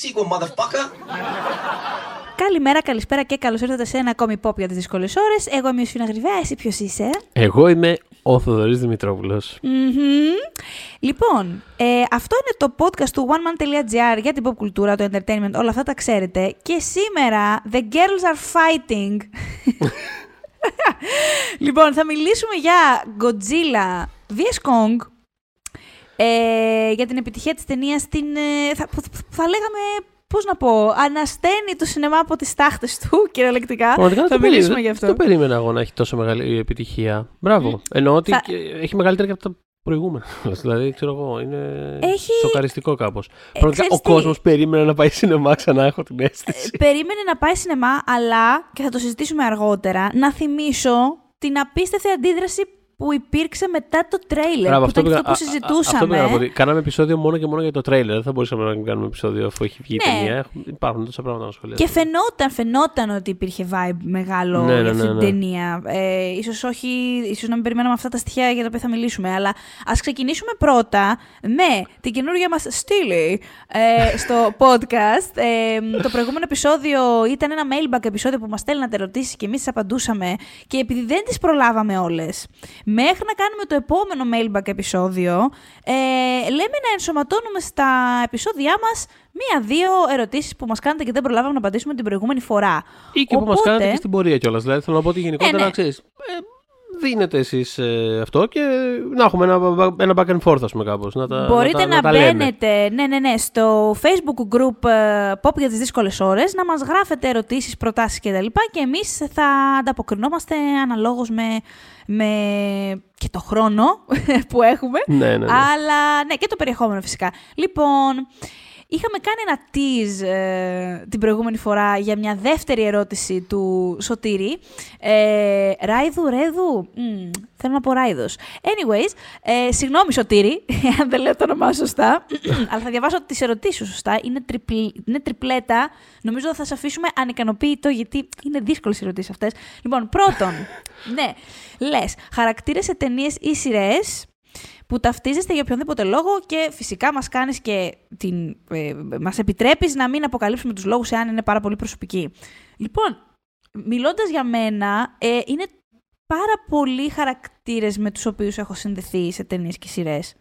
that sequel, motherfucker. Καλημέρα, καλησπέρα και καλώς ήρθατε σε ένα ακόμη pop για τις δύσκολες ώρες. Εγώ είμαι η Σφίνα Γρυβαία, εσύ ποιος είσαι; Εγώ είμαι ο Θοδωρής Δημητρόπουλος. Μμμ. Λοιπόν, ε, αυτό είναι το podcast του oneman.gr για την pop κουλτούρα, το entertainment, όλα αυτά τα ξέρετε. Και σήμερα, the girls are fighting. λοιπόν, θα μιλήσουμε για Godzilla vs. Kong, ε, για την επιτυχία της ταινίας, την, ε, θα, που- που θα λέγαμε, πώς να πω, ανασταίνει το σινεμά από τις τάχτες του, κυριολεκτικά. Πραγματικά θα δεν το μιλήσουμε περίμενα- γι' αυτό. Δεν το περίμενα εγώ να έχει τόσο μεγάλη επιτυχία. Μπράβο. Εννοώ ότι Θα- και έχει μεγαλύτερη και από τα προηγούμενα. δηλαδή, ξέρω εγώ, είναι Έχει- σοκαριστικό κάπως. Ε, Πραγματικά ξέρεις ο τι; κόσμος περίμενε να πάει σινεμά ξανά, έχω την αίσθηση. περίμενε να πάει σινεμά, αλλά, και θα το συζητήσουμε αργότερα, να θυμίσω την απίστευτη αντίδραση που υπήρξε μετά το τρέιλερ. Μπράβο, που ήταν πήγα- αυτό που α- α- συζητούσαμε. Αυτό πήγα να πω. ότι Κάναμε επεισόδιο μόνο και μόνο για το τρέιλερ. Δεν θα μπορούσαμε να κάνουμε επεισόδιο αφού έχει βγει η Ναι. ταινία. Έχουν- Υπάρχουν τόσα πράγματα να σχολιάσουμε. Και φαινόταν, φαινόταν ότι υπήρχε vibe μεγάλο Ναι, ναι, για αυτή ναι, την ναι. ταινία. Ε, ίσως, όχι, ίσως να μην περιμέναμε αυτά τα στοιχεία για τα οποία θα μιλήσουμε, αλλά ας ξεκινήσουμε πρώτα με την καινούργια μας στήλη ε, στο podcast. Ε, το προηγούμενο επεισόδιο ήταν ένα mailback επεισόδιο που μας στέλνατε ερωτήσεις και εμείς τις απαντούσαμε και επειδή δεν τις προλάβαμε όλες, μέχρι να κάνουμε το επόμενο mailback επεισόδιο, ε, λέμε να ενσωματώνουμε στα επεισόδια μας μία-δύο ερωτήσεις που μας κάνετε και δεν προλάβαμε να απαντήσουμε την προηγούμενη φορά. Ή και που μας Οπότε- κάνατε και στην πορεία κιόλας. Δηλαδή θέλω να πω ότι γενικότερα Ναι, ναι. ξέρεις, ε, δίνετε εσείς αυτό και να έχουμε ένα, ένα back and forth, ας πούμε, κάπως. Να τα, Μπορείτε να, να, τα, τα λέμε. μπαίνετε ναι, ναι, ναι, στο facebook group ε, Pop για τις δύσκολες ώρες, να μας γράφετε ερωτήσεις, προτάσεις κτλ. Και, και εμείς θα ανταποκρινόμαστε αναλόγως με, με και το χρόνο που έχουμε. Ναι, ναι, ναι. Αλλά ναι, και το περιεχόμενο φυσικά. Λοιπόν, είχαμε κάνει ένα tease ε, την προηγούμενη φορά για μια δεύτερη ερώτηση του Σωτήρη. Ε, Ράιδου, Ρέδου, Μμ, θέλω να πω Ράιδος. Anyways, ε, συγγνώμη Σωτήρη, αν δεν λέω το όνομά σου σωστά, αλλά θα διαβάσω τις ερωτήσεις σου σωστά. Είναι, τριπλ, είναι τριπλέτα. Νομίζω θα σε αφήσουμε ανικανοποίητο γιατί είναι δύσκολες οι ερωτήσεις αυτές. Λοιπόν, πρώτον, ναι, λες, χαρακτήρες σε ταινίες ή σειρές που ταυτίζεστε για οποιονδήποτε λόγο και φυσικά μας κάνεις και την, ε, μας επιτρέπεις να μην αποκαλύψουμε τους λόγους εάν είναι πάρα πολύ προσωπικοί. Λοιπόν, μιλώντας για μένα, ε, είναι πάρα πολλοί χαρακτήρες με τους οποίους έχω συνδεθεί σε ταινίες και σειρές.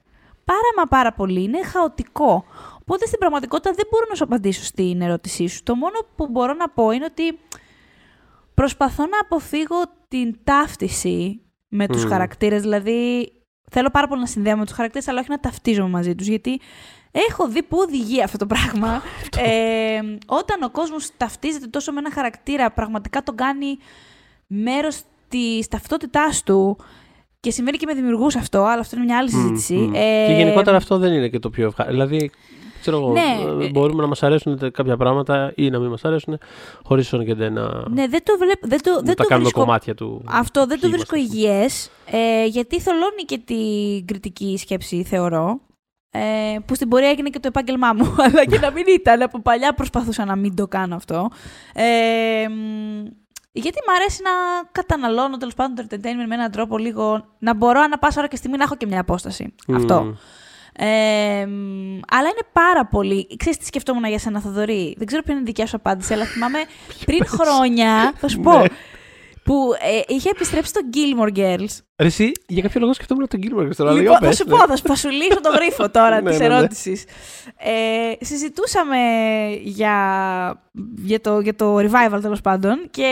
Πάρα μα πάρα πολύ, είναι χαοτικό. Οπότε στην πραγματικότητα δεν μπορώ να σου απαντήσω στην ερώτησή σου. Το μόνο που μπορώ να πω είναι ότι προσπαθώ να αποφύγω την ταύτιση με τους Μμμ. χαρακτήρες. Δηλαδή, θέλω πάρα πολύ να συνδέομαι με τους χαρακτήρες, αλλά όχι να ταυτίζομαι μαζί τους, γιατί έχω δει που οδηγεί αυτό το πράγμα. ε, όταν ο κόσμος ταυτίζεται τόσο με ένα χαρακτήρα, πραγματικά τον κάνει μέρος της ταυτότητάς του και συμβαίνει και με δημιουργούς αυτό, αλλά αυτό είναι μια άλλη Μμ, συζήτηση. μμ. Ε, Και γενικότερα αυτό δεν είναι και το πιο ευχάριστο. Δηλαδή, ξέρω εγώ, Ναι, ε, ε, μπορούμε να μας αρέσουν κάποια πράγματα ή να μην μας αρέσουν, χωρίς και δεν να, Ναι, δεν το, βλέπ, δεν το, να δεν τα το κάνουμε βρίσκω κομμάτια του. Αυτό δεν το ποιοι βρίσκω είμαστε. υγιές, ε, γιατί θολώνει και την κριτική σκέψη, θεωρώ. Ε, που στην πορεία έγινε και το επάγγελμά μου, αλλά και να μην ήταν. Από παλιά προσπαθούσα να μην το κάνω αυτό. Ε, μ, γιατί μου αρέσει να καταναλώνω τέλος πάντων το entertainment με έναν τρόπο λίγο. να μπορώ ανά πάσα ώρα και στιγμή να έχω και μια απόσταση. Μμ. Αυτό. Ε, μ, αλλά είναι πάρα πολύ. Ξέρεις τι σκεφτόμουν για σένα, Θοδωρή; Δεν ξέρω ποια είναι η δικιά σου απάντηση, αλλά θυμάμαι πριν χρόνια. Θα σου πω. Ναι. που ε, είχε επιστρέψει στο Gilmore Girls. Ρε, Εσύ, για κάποιο λόγο σκεφτόμουν τον Gilmore τώρα. Λοιπόν, για θα πες, σου ναι. πω, θα, σου- θα σου λύσω το γρίφο τώρα Ναι, της ναι, ναι. ερώτησης. Ε, συζητούσαμε για, για, το, για το revival τέλος πάντων και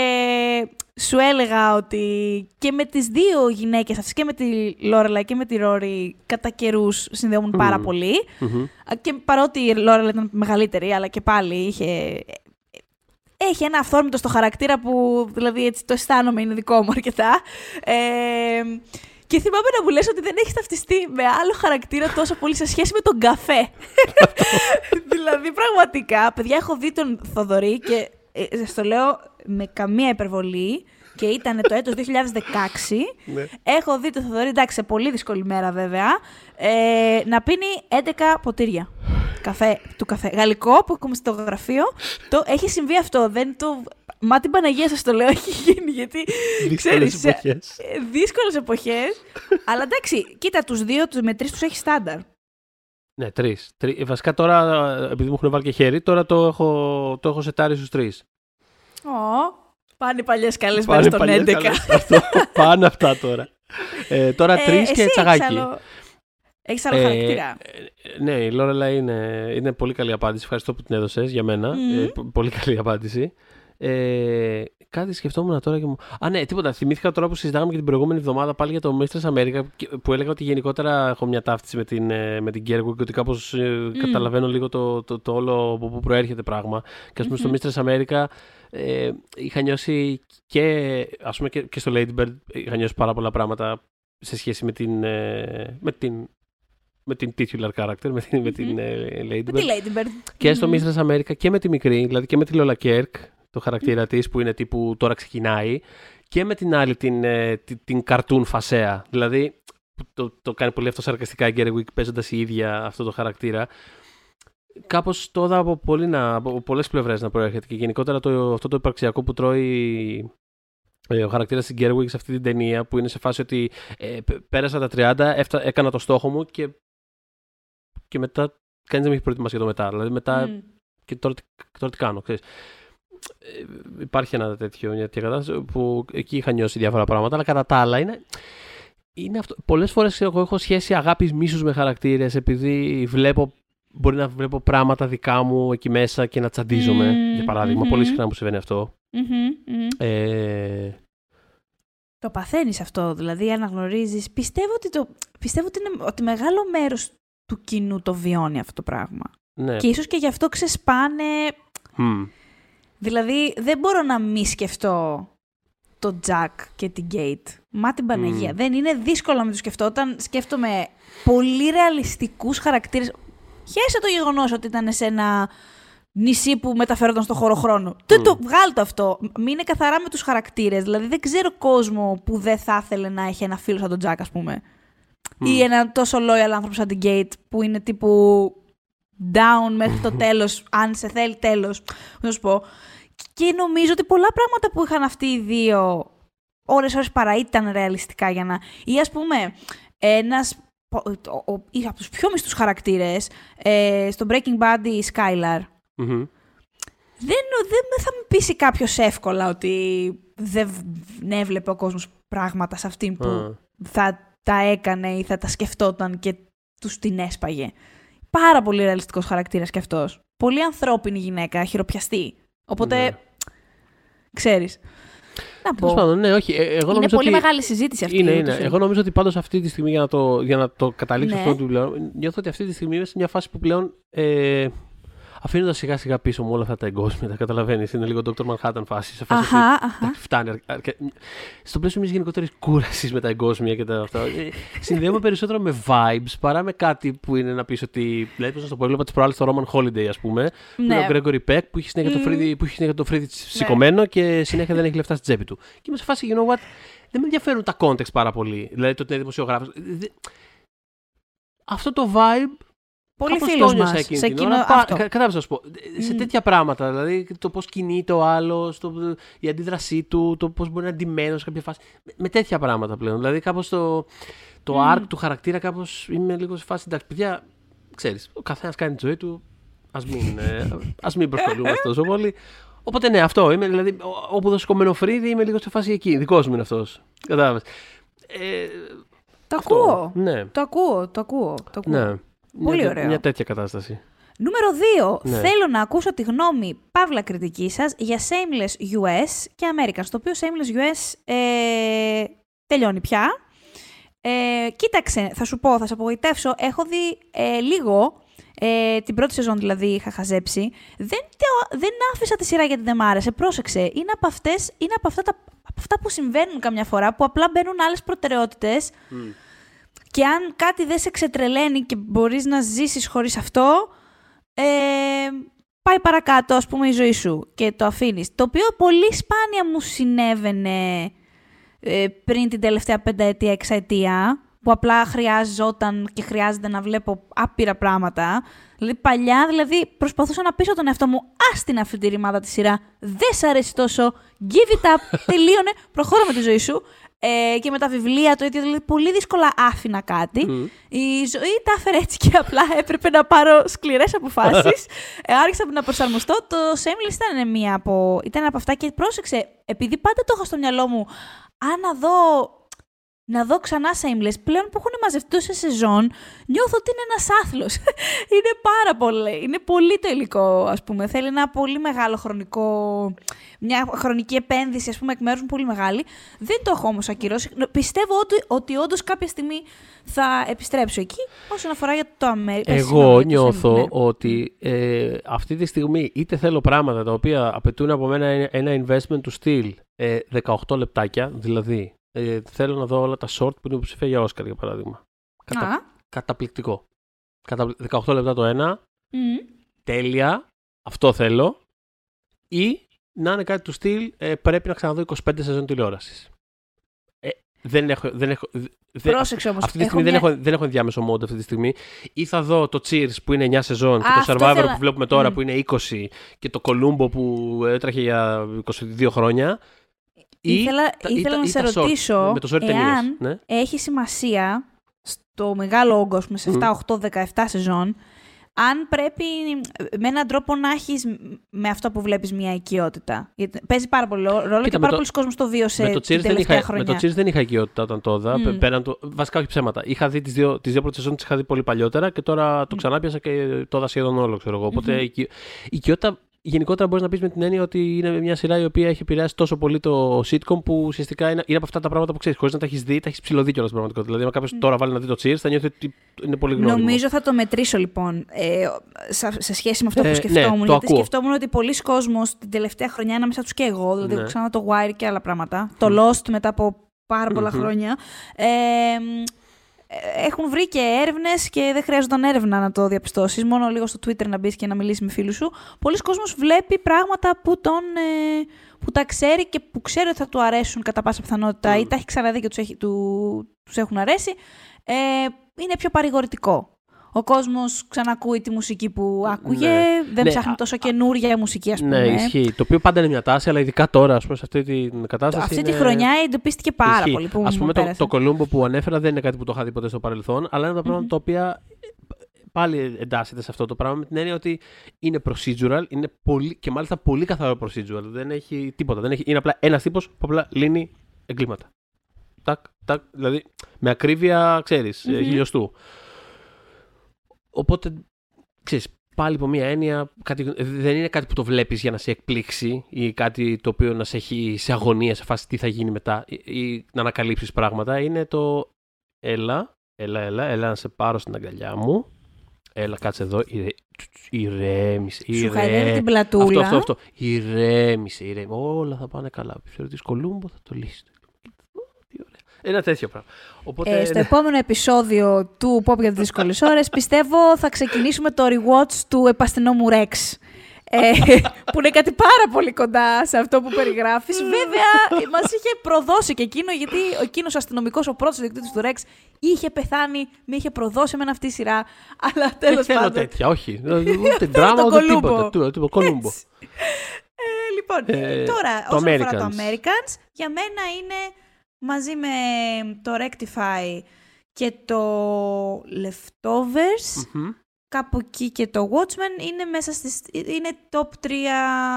σου έλεγα ότι και με τις δύο γυναίκες αυτές και με τη Λόρελα και με τη Ρόρι κατά καιρούς συνδεόμουν πάρα Μμμ. πολύ. Μμμ. Α, Και παρότι η Λόρελα ήταν μεγαλύτερη, αλλά και πάλι είχε... Έχει ένα αυθόρμητο στο χαρακτήρα που δηλαδή έτσι το αισθάνομαι είναι δικό μου αρκετά. Ε, και θυμάμαι να μου λες ότι δεν έχει ταυτιστεί με άλλο χαρακτήρα τόσο πολύ σε σχέση με τον καφέ. δηλαδή πραγματικά, παιδιά έχω δει τον Θοδωρή και ε, σας το λέω με καμία υπερβολή και ήταν το έτος 2016. Ναι. Έχω δει τον Θοδωρή, εντάξει, σε πολύ δύσκολη μέρα βέβαια, ε, να πίνει 11 ποτήρια καφέ, του καφέ. Γαλλικό που έχουμε στο γραφείο. Το, έχει συμβεί αυτό. Δεν το... Μα την Παναγία σας το λέω, έχει γίνει γιατί. Δύσκολες ξέρεις, εποχές. ε, δύσκολες εποχές. αλλά εντάξει, κοίτα, τους δύο, τους με τρεις τους έχει στάνταρ. Ναι, τρεις. Τρι... Βασικά τώρα, επειδή μου έχουν βάλει και χέρι, τώρα το έχω, το έχω σετάρει στους τρεις. Ω, πάνε οι παλιές καλές μέρες στον 11. Πάνε αυτά τώρα. Ε, τώρα ε, τρεις και τσαγάκι. Έχεις άλλο χαρακτήρα. Ε, ναι, η Λόρελα είναι, είναι πολύ καλή απάντηση. Ευχαριστώ που την έδωσες για μένα. Ε, πολύ καλή απάντηση. Ε, κάτι σκεφτόμουν τώρα και μου. Α, ναι, τίποτα. Θυμήθηκα τώρα που συζητάγαμε και την προηγούμενη εβδομάδα πάλι για το Mistress America που έλεγα ότι γενικότερα έχω μια ταύτιση με την, με την Gerwig και ότι κάπως mm. καταλαβαίνω λίγο το, το, το, όλο από πού προέρχεται πράγμα. Και ας πούμε mm-hmm. στο Mistress America ε, είχα νιώσει και, ας πούμε, και, και στο Ladybird είχα νιώσει πάρα πολλά πράγματα σε σχέση με την, με την με την titular character, με την, mm-hmm. με την uh, Ladybird. Με τη Ladybird. Και στο mm-hmm. Mistress America και με τη μικρή, δηλαδή και με τη Lola Kirk, το χαρακτήρα mm-hmm. της που είναι τύπου τώρα ξεκινάει, και με την άλλη την, ε, την, την cartoon φασέα. Δηλαδή το, το κάνει πολύ αυτό σαρκαστικά η Gerwig παίζοντας η ίδια αυτό το χαρακτήρα. Κάπως το είδα από, από πολλές πλευρές να προέρχεται και γενικότερα το, αυτό το υπαρξιακό που τρώει ε, ο χαρακτήρας της Gerwig σε αυτή την ταινία που είναι σε φάση ότι ε, πέρασα τα 30, έφτα, έκανα το στόχο μου και και μετά κανείς δεν με έχει προετοιμάσει για το μετά. Δηλαδή μετά. Mm. Και τώρα, τώρα τι κάνω, ξέρεις. Ε, υπάρχει ένα τέτοιο, μια τέτοια κατάσταση που εκεί είχα νιώσει διάφορα πράγματα, αλλά κατά τα άλλα είναι. είναι αυτό. Πολλές φορές εγώ έχω σχέση αγάπης μίσους με χαρακτήρες επειδή βλέπω, μπορεί να βλέπω πράγματα δικά μου εκεί μέσα και να τσαντίζομαι, mm, για παράδειγμα. Mm-hmm. Πολύ συχνά μου συμβαίνει αυτό. Mm-hmm, ε... Το παθαίνεις αυτό, δηλαδή αναγνωρίζεις. Πιστεύω ότι, το, πιστεύω ότι, είναι, ότι μεγάλο μέρος του κοινού το βιώνει αυτό το πράγμα. Ναι. Και ίσως και γι' αυτό ξεσπάνε... Δηλαδή, δεν μπορώ να μη σκεφτώ το Jack και την Kate. Μα την Παναγία. Δεν είναι δύσκολο να μην το σκεφτώ. Όταν σκέφτομαι πολύ ρεαλιστικούς χαρακτήρες... Χαίρεσε το γεγονός ότι ήταν σε ένα νησί που μεταφέρονταν στο χώρο χρόνου. Mm. Το, βγάλ το αυτό. Μείνε καθαρά με τους χαρακτήρες. Δηλαδή δεν ξέρω κόσμο που δεν θα ήθελε να έχει ένα φίλο σαν τον Jack, ας πούμε. Ή ένα τόσο loyal άνθρωπο σαν την Gate που είναι τύπου down μέχρι το τέλος, αν σε θέλει τέλος, να σου πω. Και νομίζω ότι πολλά πράγματα που είχαν αυτοί οι δύο ώρες ώρες παρά ήταν ρεαλιστικά για να... Ή ας πούμε, ένας από τους πιο μισθούς χαρακτήρες ε, στο Breaking Bad η Skylar. Δεν, δεν θα με πείσει κάποιος εύκολα ότι δεν έβλεπε ο κόσμος πράγματα σε αυτήν που θα τα έκανε ή θα τα σκεφτόταν και τους την έσπαγε. Πάρα πολύ ρεαλιστικός χαρακτήρας και αυτός. Πολύ ανθρώπινη γυναίκα, χειροπιαστή. Οπότε. Ναι. ξέρεις. Να πω. Πάντων, ναι, όχι. Ε, εγώ είναι πολύ ότι... μεγάλη συζήτηση αυτή. Είναι, είναι. Εγώ νομίζω ότι πάντως αυτή τη στιγμή, για να το, για να το καταλήξω ναι. αυτό που λέω, νιώθω ότι αυτή τη στιγμή είμαι σε μια φάση που πλέον ε, αφήνοντας σιγά σιγά πίσω μου όλα αυτά τα εγκόσμια, τα καταλαβαίνεις. Είναι λίγο Dr. Manhattan φάση. Σε φάση αχα, αχα. Φτάνει. Στο πλαίσιο μιας γενικότερης κούρασης με τα εγκόσμια και τα αυτά. Ε, συνδέομαι περισσότερο με vibes παρά με κάτι που είναι να πεις ότι. Δηλαδή, πώς να το πω, έβλεπα τις προάλλες στο Roman Holiday, ας πούμε. Ναι. Που είναι ο Gregory Peck που έχει συνέχεια mm. το φρύδι, ναι. σηκωμένο και συνέχεια δεν έχει λεφτά στην τσέπη του. Και είμαι σε φάση, you know what, δεν με ενδιαφέρουν τα context πάρα πολύ. Δηλαδή το ότι είναι δημοσιογράφος. Αυτό το vibe Πολύ φίλος μας. Σε κοινό. Κατάλαβα να σου πω. Σε τέτοια πράγματα. Δηλαδή το πώς κινείται ο άλλος, η αντίδρασή του, το πώς μπορεί να είναι αντιμένος σε κάποια φάση. Με, τέτοια πράγματα πλέον. Δηλαδή κάπως το, το arc του χαρακτήρα, κάπως είμαι λίγο σε φάση. Εντάξει, παιδιά, ξέρεις, ο καθένας κάνει τη ζωή του. Α μην, ε, ας μην προσπαθούμε τόσο πολύ. Οπότε ναι, αυτό. Είμαι, δηλαδή, όπου δώσει κομμένο φρύδι, είμαι λίγο σε φάση εκεί. Δικός μου είναι αυτός. Κατάλαβες. Ε, το ακούω. Ναι. Το ακούω, το ακούω. Το ακούω. Ναι. Πολύ μια, ωραίο. Μια τέτοια κατάσταση. Νούμερο 2. Ναι. Θέλω να ακούσω τη γνώμη παύλα κριτική σας για Shameless US και American. Στο οποίο Shameless US ε, τελειώνει πια. Ε, κοίταξε, θα σου πω, θα σε απογοητεύσω. Έχω δει ε, λίγο. Ε, την πρώτη σεζόν δηλαδή είχα χαζέψει. Δεν, δεν άφησα τη σειρά γιατί δεν μ' άρεσε. Πρόσεξε. Είναι από, αυτές, είναι από, αυτά, τα, από αυτά που συμβαίνουν καμιά φορά που απλά μπαίνουν άλλες προτεραιότητες. Και αν κάτι δεν σε ξετρελαίνει και μπορείς να ζήσεις χωρίς αυτό, ε, πάει παρακάτω, ας πούμε, η ζωή σου και το αφήνεις. Το οποίο πολύ σπάνια μου συνέβαινε ε, πριν την τελευταία πενταετία, εξαετία, που απλά χρειάζονταν και χρειάζεται να βλέπω άπειρα πράγματα. Δηλαδή, παλιά δηλαδή, προσπαθούσα να πείσω τον εαυτό μου, άστινα αυτή τη ρημάδα τη σειρά. Δεν σ' αρέσει τόσο. Give it up. Τελείωνε. Προχώρα με τη ζωή σου. Ε, και με τα βιβλία το ίδιο, δηλαδή πολύ δύσκολα άφηνα κάτι. Η ζωή τα έφερε έτσι και απλά έπρεπε να πάρω σκληρές αποφάσεις. ε, άρχισα να προσαρμοστώ. Το Shameless ήταν μία από, ήταν από αυτά και πρόσεξε, επειδή πάντα το είχα στο μυαλό μου, αν να δω να δω ξανά Shameless. Πλέον που έχουν μαζευτεί τόσε σεζόν, νιώθω ότι είναι ένας άθλος. είναι πάρα πολύ. Είναι πολύ το υλικό, ας πούμε. Θέλει ένα πολύ μεγάλο χρονικό. Μια χρονική επένδυση, ας πούμε, εκ μέρους πολύ μεγάλη. Δεν το έχω όμως ακυρώσει. Πιστεύω ότι, ότι όντως κάποια στιγμή θα επιστρέψω εκεί. Όσον αφορά για το Αμέρικα. Εγώ νιώθω ναι. ότι ε, αυτή τη στιγμή είτε θέλω πράγματα τα οποία απαιτούν από μένα ένα investment του στυλ ε, 18 λεπτάκια, δηλαδή ε, θέλω να δω όλα τα short που είναι υποψηφία για Όσκαρ, για παράδειγμα. Κατα... Καταπληκτικό. Κατα... 18 λεπτά το ένα. Τέλεια. Αυτό θέλω. Ή να είναι κάτι του στυλ ε, πρέπει να ξαναδώ 25 σεζόν τηλεόρασης. Ε, δεν έχω. Δεν έχω δεν, Πρόσεξε όμως. Αυτή τη στιγμή μια... δεν, έχω, δεν έχω ενδιάμεσο mode αυτή τη στιγμή. Ή θα δω το Cheers που είναι 9 σεζόν και το Survivor που βλέπουμε τώρα που είναι 20 και το Columbo που έτρεχε για 22 χρόνια. Ήθελα, ήθελα να σε ρωτήσω εάν ναι. έχει σημασία στο μεγάλο όγκο, σε 7, 8, 17 σεζόν, αν πρέπει με έναν τρόπο να έχεις με αυτό που βλέπεις μια οικειότητα. Γιατί παίζει πάρα πολύ ρόλο και πάρα πολλοί κόσμοι το βίωσε με το την τελευταία χρονιά. Με το Cheers δεν είχα οικειότητα όταν το είδα. Mm. Πέραν το, βασικά όχι ψέματα. Είχα δει τις δύο, τις δύο πρώτες σεζόν, τις είχα δει πολύ παλιότερα και τώρα το ξανάπιασα και το είδα σχεδόν όλο. Ξέρω εγώ. Οπότε mm-hmm. η οικειότητα γενικότερα μπορείς να πεις με την έννοια ότι είναι μια σειρά η οποία έχει επηρεάσει τόσο πολύ το sitcom που ουσιαστικά είναι, είναι από αυτά τα πράγματα που ξέρεις. Χωρίς να τα έχεις δει, τα έχεις ψηλωδεί κιόλας στην πραγματικότητα. Δηλαδή, αν κάποιος τώρα βάλει να δει το Cheers, θα νιώθει ότι είναι πολύ γνώριμο. Νομίζω θα το μετρήσω λοιπόν ε, σε σχέση με αυτό που ε, σκεφτόμουν. Ναι, γιατί ακούω. σκεφτόμουν ότι πολλοί κόσμοι την τελευταία χρονιά, ανάμεσα τους και εγώ, δηλαδή ναι. ξανά το Wire και άλλα πράγματα. Το Lost μετά από πάρα πολλά χρόνια. Ε, έχουν βρει και έρευνες και δεν χρειάζονταν έρευνα να το διαπιστώσεις. Μόνο λίγο στο Twitter να μπεις και να μιλήσεις με φίλους σου. Πολλοί κόσμος βλέπει πράγματα που, τον, ε, που τα ξέρει και που ξέρει ότι θα του αρέσουν κατά πάσα πιθανότητα ή τα έχει ξαναδεί και του τους έχουν αρέσει. Ε, είναι πιο παρηγορητικό ο κόσμος ξανακούει τη μουσική που άκουγε, ναι. δεν ναι. ψάχνει τόσο καινούρια μουσική, ας ναι, πούμε. Ναι, ισχύει. Το οποίο πάντα είναι μια τάση, αλλά ειδικά τώρα, ας πούμε, σε αυτή την κατάσταση. Αυτή είναι... τη χρονιά εντοπίστηκε πάρα ισχύει. πολύ. Α πούμε, το, το Κολούμπο που ανέφερα δεν είναι κάτι που το είχα δει ποτέ στο παρελθόν, αλλά είναι τα πράγματα τα οποία πάλι εντάσσεται σε αυτό το πράγμα με την έννοια ότι είναι procedural είναι πολύ, και μάλιστα πολύ καθαρό procedural. Δεν έχει τίποτα. Δεν έχει, είναι απλά ένας τύπος που απλά λύνει εγκλήματα. Τάκ, τάκ, δηλαδή με ακρίβεια, ξέρεις, mm-hmm. χιλιοστού. Οπότε, ξέρεις, πάλι από μία έννοια, κάτι, δεν είναι κάτι που το βλέπεις για να σε εκπλήξει ή κάτι το οποίο να σε έχει σε αγωνία, σε φάση τι θα γίνει μετά ή, ή να ανακαλύψεις πράγματα. Είναι το έλα, έλα, έλα, έλα να σε πάρω στην αγκαλιά μου. Έλα, κάτσε εδώ, ηρε... ηρέμησε, ηρέμησε. την πλατούλα. Αυτό, αυτό, αυτό. Ηρέμησε, ηρέμησε. Όλα θα πάνε καλά. Πιστεύω ότι Κολούμπο θα το λύσει. Ένα τέτοιο πράγμα. Οπότε, ε, στο ναι. επόμενο επεισόδιο του Pop για τις δύσκολες ώρες, πιστεύω θα ξεκινήσουμε το rewatch του επαστηνόμου Rex. Ε, που είναι κάτι πάρα πολύ κοντά σε αυτό που περιγράφεις. Βέβαια, μας είχε προδώσει και εκείνο, γιατί ο εκείνο αστυνομικός, ο πρώτος διοικητή του Ρεξ, είχε πεθάνει, με είχε προδώσει με αυτή τη σειρά. Αλλά τέλος πάντων. Δεν θέλω τέτοια, όχι. Ούτε δράμα, ούτε τίποτα. Τίποτα κολούμπο. Ε, λοιπόν, ε, τώρα, όσον αφορά το Americans, για μένα είναι μαζί με το Rectify και το Leftovers, κάπου εκεί και το Watchmen, είναι μέσα στις, είναι top 3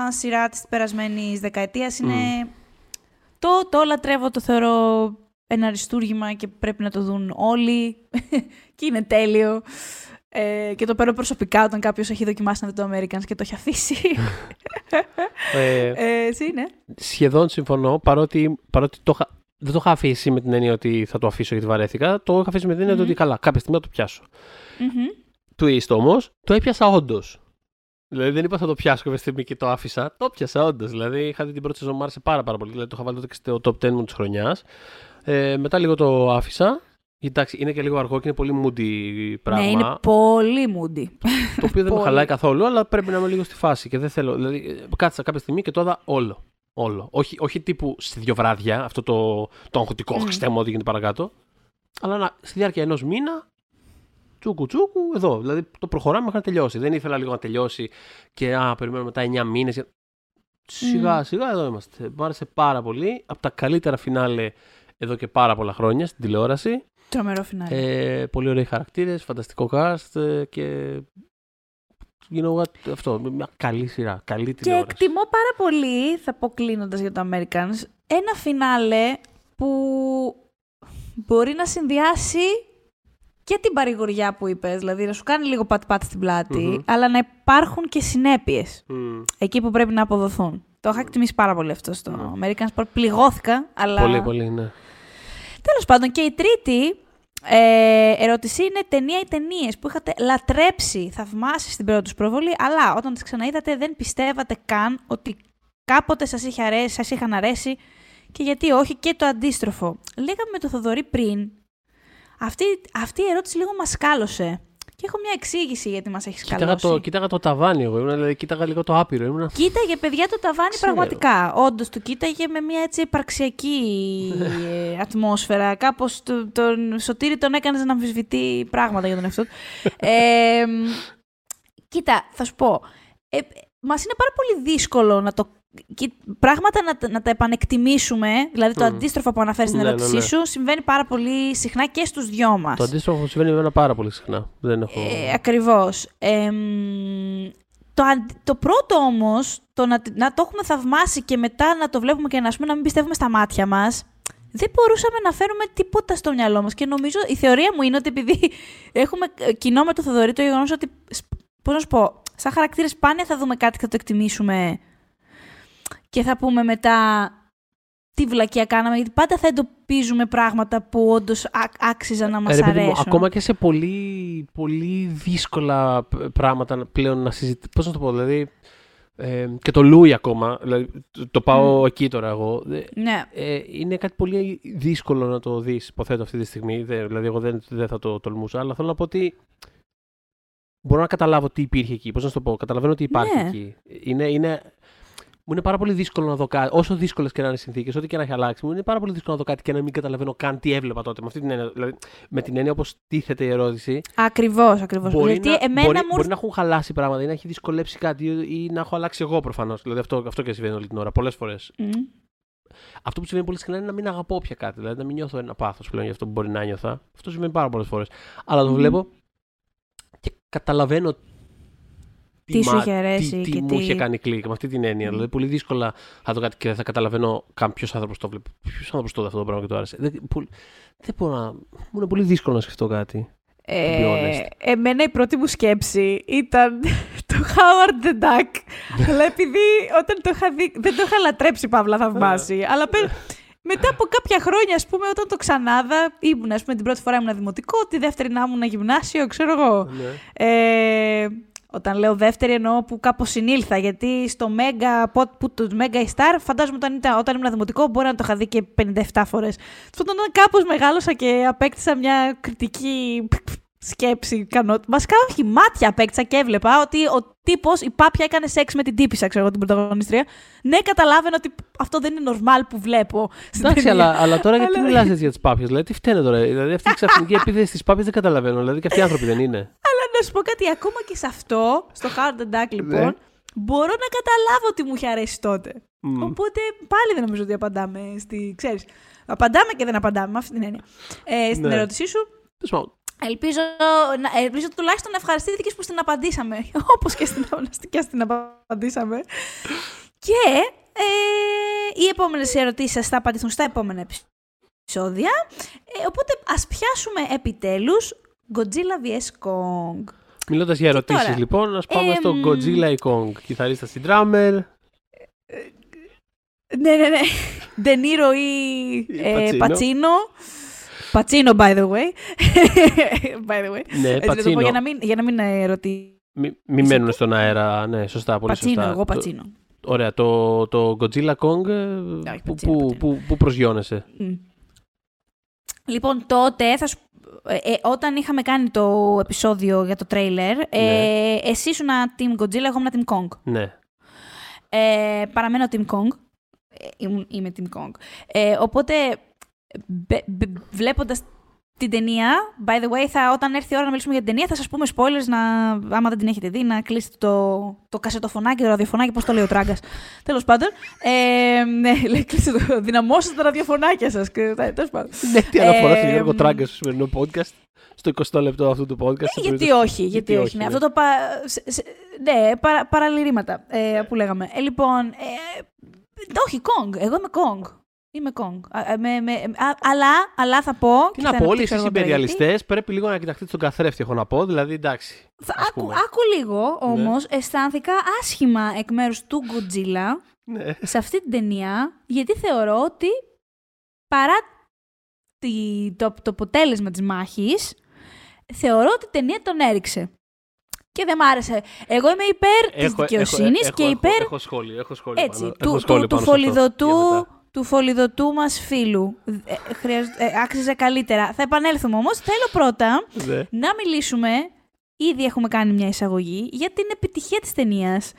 σειρά της περασμένης δεκαετίας. Είναι το, το λατρεύω, το θεωρώ ένα αριστούργημα και πρέπει να το δουν όλοι και είναι τέλειο. Ε, και το παίρνω προσωπικά όταν κάποιος έχει δοκιμάσει να δει το Americans και το έχει αφήσει. ε, ε, εσύ, ναι. Σχεδόν συμφωνώ, παρότι, παρότι το, δεν το είχα αφήσει με την έννοια ότι θα το αφήσω γιατί βαρέθηκα. Το είχα αφήσει με την εννοια ότι καλά, κάποια στιγμή θα το πιάσω. Mm-hmm. Twist όμως, το έπιασα όντως. Δηλαδή δεν είπα θα το πιάσω κάποια στιγμή και το άφησα. Το πιάσα όντως. Δηλαδή είχα δει την πρώτη σεζόν μου άρεσε πάρα, πάρα πολύ. Δηλαδή το είχα βάλει τότε και στο top 10 μου της χρονιάς. Ε, μετά λίγο το άφησα. Εντάξει, είναι και λίγο αργό και είναι πολύ moody πράγμα. Ναι, είναι πολύ moody. Το οποίο δεν με χαλάει καθόλου, αλλά πρέπει να είμαι λίγο στη φάση και δεν θέλω. Δηλαδή, κάθισα κάποια στιγμή και το είδα όλο. Όλο. Όχι, όχι τύπου σε δύο βράδια, αυτό το, το αγχωτικό, mm. μου, ό,τι γίνεται παρακάτω. αλλά να, στη διάρκεια ενός μήνα τσούκου τσούκου εδώ. Δηλαδή το προχωράμε μέχρι να τελειώσει. Δεν ήθελα λίγο να τελειώσει και α, περιμένουμε μετά 9 μήνες. Σιγά σιγά εδώ είμαστε. Μου άρεσε πάρα πολύ. Από τα καλύτερα φινάλε εδώ και πάρα πολλά χρόνια στην τηλεόραση. Τρομερό φινάλε. Ε, πολύ ωραίοι χαρακτήρες, φανταστικό cast ε, και. You know what, αυτό, μια καλή σειρά, καλή Και τηλεόραση. εκτιμώ πάρα πολύ, θα πω κλείνοντας για το Americans, ένα φινάλε που μπορεί να συνδυάσει και την παρηγοριά που είπες, δηλαδή να σου κάνει λίγο πατ-πατ στην πλατη Μμμ. αλλά να υπάρχουν και συνέπειες Μμ. εκεί που πρέπει να αποδοθούν. Το είχα εκτιμήσει πάρα πολύ αυτό στο Americans. Πληγώθηκα, αλλά. Πολύ, πολύ, ναι. Τέλος πάντων, και η τρίτη ε, ερώτηση είναι ταινία ή ταινίες που είχατε λατρέψει, θαυμάσει στην πρώτη τους προβολή, αλλά όταν τις ξαναείδατε δεν πιστεύατε καν ότι κάποτε σας είχε αρέσει, σας είχαν αρέσει και γιατί όχι και το αντίστροφο. Λέγαμε με το Θοδωρή πριν. Αυτή, αυτή η ερώτηση λίγο μας σκάλωσε. Και έχω μια εξήγηση γιατί μας έχεις σκαλώσει. Κοίταγα το, κοίταγα το ταβάνι εγώ, ήμουν, δηλαδή, κοίταγα λίγο το άπειρο. Ήμουν, Κοίταγε παιδιά το ταβάνι Ξέρω. πραγματικά. Όντως το κοίταγε με μια έτσι υπαρξιακή ε, ατμόσφαιρα. Κάπως τον Σωτήρη τον έκανες να αμφισβητεί πράγματα για τον εαυτό του. ε, μ, κοίτα, θα σου πω. Ε, Μας είναι πάρα πολύ δύσκολο να το. Κοι- Πράγματα να, τα- να τα επανεκτιμήσουμε, δηλαδή το Μμ. αντίστροφο που αναφέρεις στην Ναι, ναι, ερώτησή ναι. σου, συμβαίνει πάρα πολύ συχνά και στους δυο μας. το αντίστροφο συμβαίνει με εμένα πάρα πολύ συχνά. Δεν έχω... Ε, ακριβώς. Εμ, το, αντ- το πρώτο όμως, το να, να το έχουμε θαυμάσει και μετά να το βλέπουμε και να, ας πούμε, να μην πιστεύουμε στα μάτια μας, δεν μπορούσαμε να φέρουμε τίποτα στο μυαλό μας. Και νομίζω, η θεωρία μου είναι ότι επειδή έχουμε ε, κοινό με το Θοδωρή το γεγονός ότι, σ- πώς να σου πω, σαν χαρακτήρες σπάνια θα δούμε κάτι και θα το εκτιμήσουμε και θα πούμε μετά τι βλακεία κάναμε, γιατί πάντα θα εντοπίζουμε πράγματα που όντως άξιζαν να μας Ε, ρε παιδί μου, αρέσουν. ακόμα και σε πολύ, πολύ δύσκολα π- πράγματα πλέον να συζητήσει. Πώς να το πω, δηλαδή. Ε, και το Λούι ακόμα, δηλαδή, το, το πάω εκεί τώρα εγώ. Ε, Ναι. ε, είναι κάτι πολύ δύσκολο να το δεις, υποθέτω αυτή τη στιγμή. Δε- δηλαδή, εγώ δεν, δεν θα το τολμούσα, αλλά θέλω να πω ότι μπορώ να καταλάβω τι υπήρχε εκεί. Πώς να σου το πω, καταλαβαίνω ότι υπάρχει Ναι. εκεί. Είναι, είναι, μου είναι πάρα πολύ δύσκολο να δω κάτι, όσο δύσκολες και να είναι οι συνθήκες, ό,τι και να έχει αλλάξει, μου είναι πάρα πολύ δύσκολο να δω κάτι και να μην καταλαβαίνω καν τι έβλεπα τότε. Με, αυτή την έννοια, δηλαδή, με την έννοια όπως τίθεται η ερώτηση, Ακριβώς, ακριβώς. μπορεί, Γιατί να, εμένα μπορεί, μου. μπορεί να έχουν χαλάσει πράγματα ή να έχει δυσκολέψει κάτι ή, ή να έχω αλλάξει εγώ προφανώς. Δηλαδή αυτό, αυτό και συμβαίνει όλη την ώρα, πολλές φορές. Μμ. Αυτό που συμβαίνει πολύ συχνά είναι να μην αγαπώ πια κάτι. Δηλαδή να μην νιώθω ένα πάθος πλέον για αυτό που μπορεί να νιώθα. Αυτό συμβαίνει πάρα πολλές φορές. Αλλά το Μμμ. βλέπω και καταλαβαίνω Τι σου μα- είχε αρέσει τι, τι και μου τι- είχε κάνει κλικ με αυτή την έννοια. Μμ. Δηλαδή πολύ δύσκολα θα δω κάτι και δεν θα καταλαβαίνω καν ποιος άνθρωπος το βλέπει. Ποιος άνθρωπος το είδε αυτό το πράγμα και το άρεσε. Δεν, που- δεν μπορώ να. Μου είναι πολύ δύσκολο να σκεφτώ κάτι. to be honest. Ε, εμένα η πρώτη μου σκέψη ήταν το Howard the Duck. αλλά επειδή όταν το είχα δει, δεν το είχα λατρέψει παύλα θαυμάσει. αλλά πε- μετά από κάποια χρόνια, ας πούμε, όταν το ξανάδα, ήμουν, ας πούμε, την πρώτη φορά ήμουν δημοτικό, τη δεύτερη να ήμουν γυμνάσιο, ξέρω εγώ. Ναι. Ε, όταν λέω δεύτερη εννοώ που κάπως συνήλθα, γιατί στο Mega, που, που το Mega Star, φαντάζομαι όταν, ήταν, όταν ήμουν δημοτικό, μπορεί να το είχα δει και 57 φορές. Αυτό όταν κάπως μεγάλωσα και απέκτησα μια κριτική σκέψη, κανό... Βασικά όχι, μάτια απέκτησα και έβλεπα ότι ο τύπος, η πάπια έκανε σεξ με την τύπησα, ξέρω εγώ, την πρωταγωνίστρια. Ναι, καταλάβαινα ότι αυτό δεν είναι normal που βλέπω. στην Εντάξει, ταινία. αλλά, αλλά τώρα γιατί Αλλά- μιλάς έτσι για τις πάπιες. Δηλαδή, τι φταίνε τώρα; Δηλαδή, αυτή η ξαφνική επίθεση στις πάπιες δεν καταλαβαίνω. Δηλαδή, και αυτοί οι άνθρωποι δεν είναι. Αλλά να σου πω κάτι, ακόμα και σε αυτό, στο Hard and Duck λοιπόν, Ναι. μπορώ να καταλάβω ότι μου είχε αρέσει τότε. Μμ. Οπότε πάλι δεν νομίζω ότι απαντάμε στη. ξέρεις, απαντάμε και δεν απαντάμε με αυτή την έννοια. Ε, στην Ναι. ερώτησή σου, Τέλος πάντων, ελπίζω, να- ελπίζω τουλάχιστον να ευχαριστήθηκες που στην απαντήσαμε. Όπως και στην, και στην απαντήσαμε. και ε, οι επόμενες ερωτήσεις σας θα απαντηθούν στα επόμενα επεισόδια. Ε, οπότε ας πιάσουμε επιτέλους Godzilla vs. Kong. Μιλώντας για ερωτήσει, τώρα, λοιπόν, ας πάμε στο εμ, Godzilla ή Kong. Κιθαρίστας στην drummer. Ναι, ναι, ναι. Ντενίρο ή ε, Πατσίνο. Πατσίνο. Πατσίνο, by the way. by the way. Ναι, Έτσι να το πω, Πατσίνο. για να μην, για να μην ερωτήσει. Μη, μη μένουν στον αέρα. Ναι, σωστά, πολύ Πατσίνο, σωστά. εγώ Το- Πατσίνο. Ωραία, το, το Godzilla Kong. ε, Όχι, που, Πατσίνο, που, Πατσίνο. που, που προσγειώνεσαι. Μμ. Λοιπόν, τότε, θα σου... ε, ε, όταν είχαμε κάνει το επεισόδιο για το τρέιλερ, ε, Ναι. εσύ ήσουν Team Godzilla, εγώ ήμουν Team Kong. Ναι. Ε, παραμένω Team Kong. Ε, ήμουν- είμαι Team Kong. Ε, οπότε, μπε- μπε- βλέποντας την ταινία. By the way, θα, όταν έρθει η ώρα να μιλήσουμε για την ταινία, θα σας πούμε spoilers. Να, άμα δεν την έχετε δει, να κλείσετε το, το κασετοφωνάκι, το ραδιοφωνάκι, πώς το λέει ο τράγκας. Τέλος πάντων. Ε, ναι, λέει, κλείστε το. Δυναμώστε τα ραδιοφωνάκια σας. Τέλος πάντων. Ναι, τι αναφορά στον Ε, Γιώργο Τράγκας στο σημερινό podcast. Στο 20 λεπτό αυτού του podcast. Ε, γιατί όχι, γιατί, όχι. Ναι, ναι. αυτό το πα... σε- σε- ναι, παρα, παραλυρήματα ε, που λέγαμε. Ε, λοιπόν, ε, όχι, Kong. Εγώ είμαι Kong. Είμαι Kong. Α, ε, με, με, α, αλλά, αλλά θα πω... Τι και να θα πω, όλοι αναπτύξω εσεί οι εγώ τώρα γιατί. υπεριαλιστέ πρέπει λίγο να κοιταχτείτε στον καθρέφτη, έχω να πω. Δηλαδή, εντάξει. Θα, ας άκου, πούμε. άκου λίγο όμως, αισθάνθηκα άσχημα εκ μέρους του Godzilla Ναι. σε αυτή την ταινία, γιατί θεωρώ ότι παρά τη, το, το αποτέλεσμα της μάχης, θεωρώ ότι η ταινία τον έριξε. Και δεν μ' άρεσε. Εγώ είμαι υπέρ της Έχω- δικαιοσύνης έχω- και έχω- υπέρ Έχω σχόλιο, έχω σχόλιο έτσι, πάνω. του, έχω του, σχόλιο του, πάνω σε αυτό. φολιδωτού, Για μετά. Του φολιδωτού μας φίλου. Ε, χρειαζ- ε, άξιζε καλύτερα. Θα επανέλθουμε όμως. Θέλω πρώτα Ναι. να μιλήσουμε, ήδη έχουμε κάνει μια εισαγωγή, για την επιτυχία της ταινίας,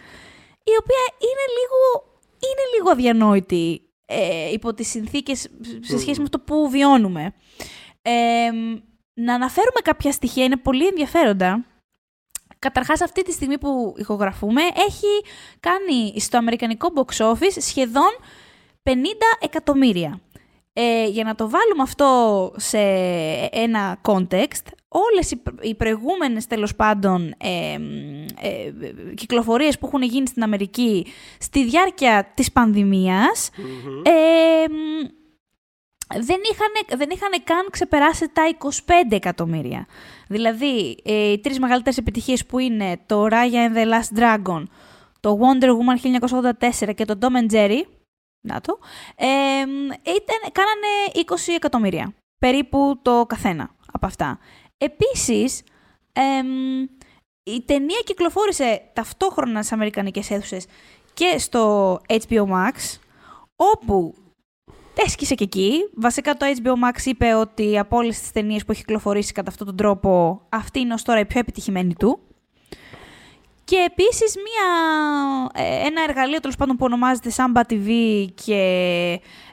η οποία είναι λίγο, είναι λίγο αδιανόητη ε, υπό τις συνθήκες σε σχέση με αυτό που βιώνουμε. Ε, να αναφέρουμε κάποια στοιχεία, είναι πολύ ενδιαφέροντα. Καταρχάς αυτή τη στιγμή που ηχογραφούμε έχει κάνει στο αμερικανικό box office σχεδόν 50 εκατομμύρια. Ε, για να το βάλουμε αυτό σε ένα context, όλες οι, πr- οι προηγούμενες τέλος πάντων ε, ε, κυκλοφορίες που έχουν γίνει στην Αμερική στη διάρκεια της πανδημίας Μμμ. ε, μ, δεν, είχαν, δεν είχαν καν ξεπεράσει τα 25 εκατομμύρια. Δηλαδή, ε, οι τρεις μεγαλύτερες επιτυχίες που είναι το Raya and the Last Dragon, το Wonder Woman 1984 και το Tom and Jerry, να το, ε, μ, ήταν, κάνανε 20 εκατομμύρια. Περίπου το καθένα από αυτά. Επίσης, εμ, η ταινία κυκλοφόρησε ταυτόχρονα στις αμερικανικές αίθουσες και στο HBO Max, όπου έσκησε και εκεί. Βασικά το HBO Max είπε ότι από όλες τις ταινίες που έχει κυκλοφορήσει κατά αυτόν τον τρόπο, αυτή είναι ως τώρα η πιο επιτυχημένη του. Και επίσης μια, ε, ένα εργαλείο τέλος πάντων που ονομάζεται Samba TV και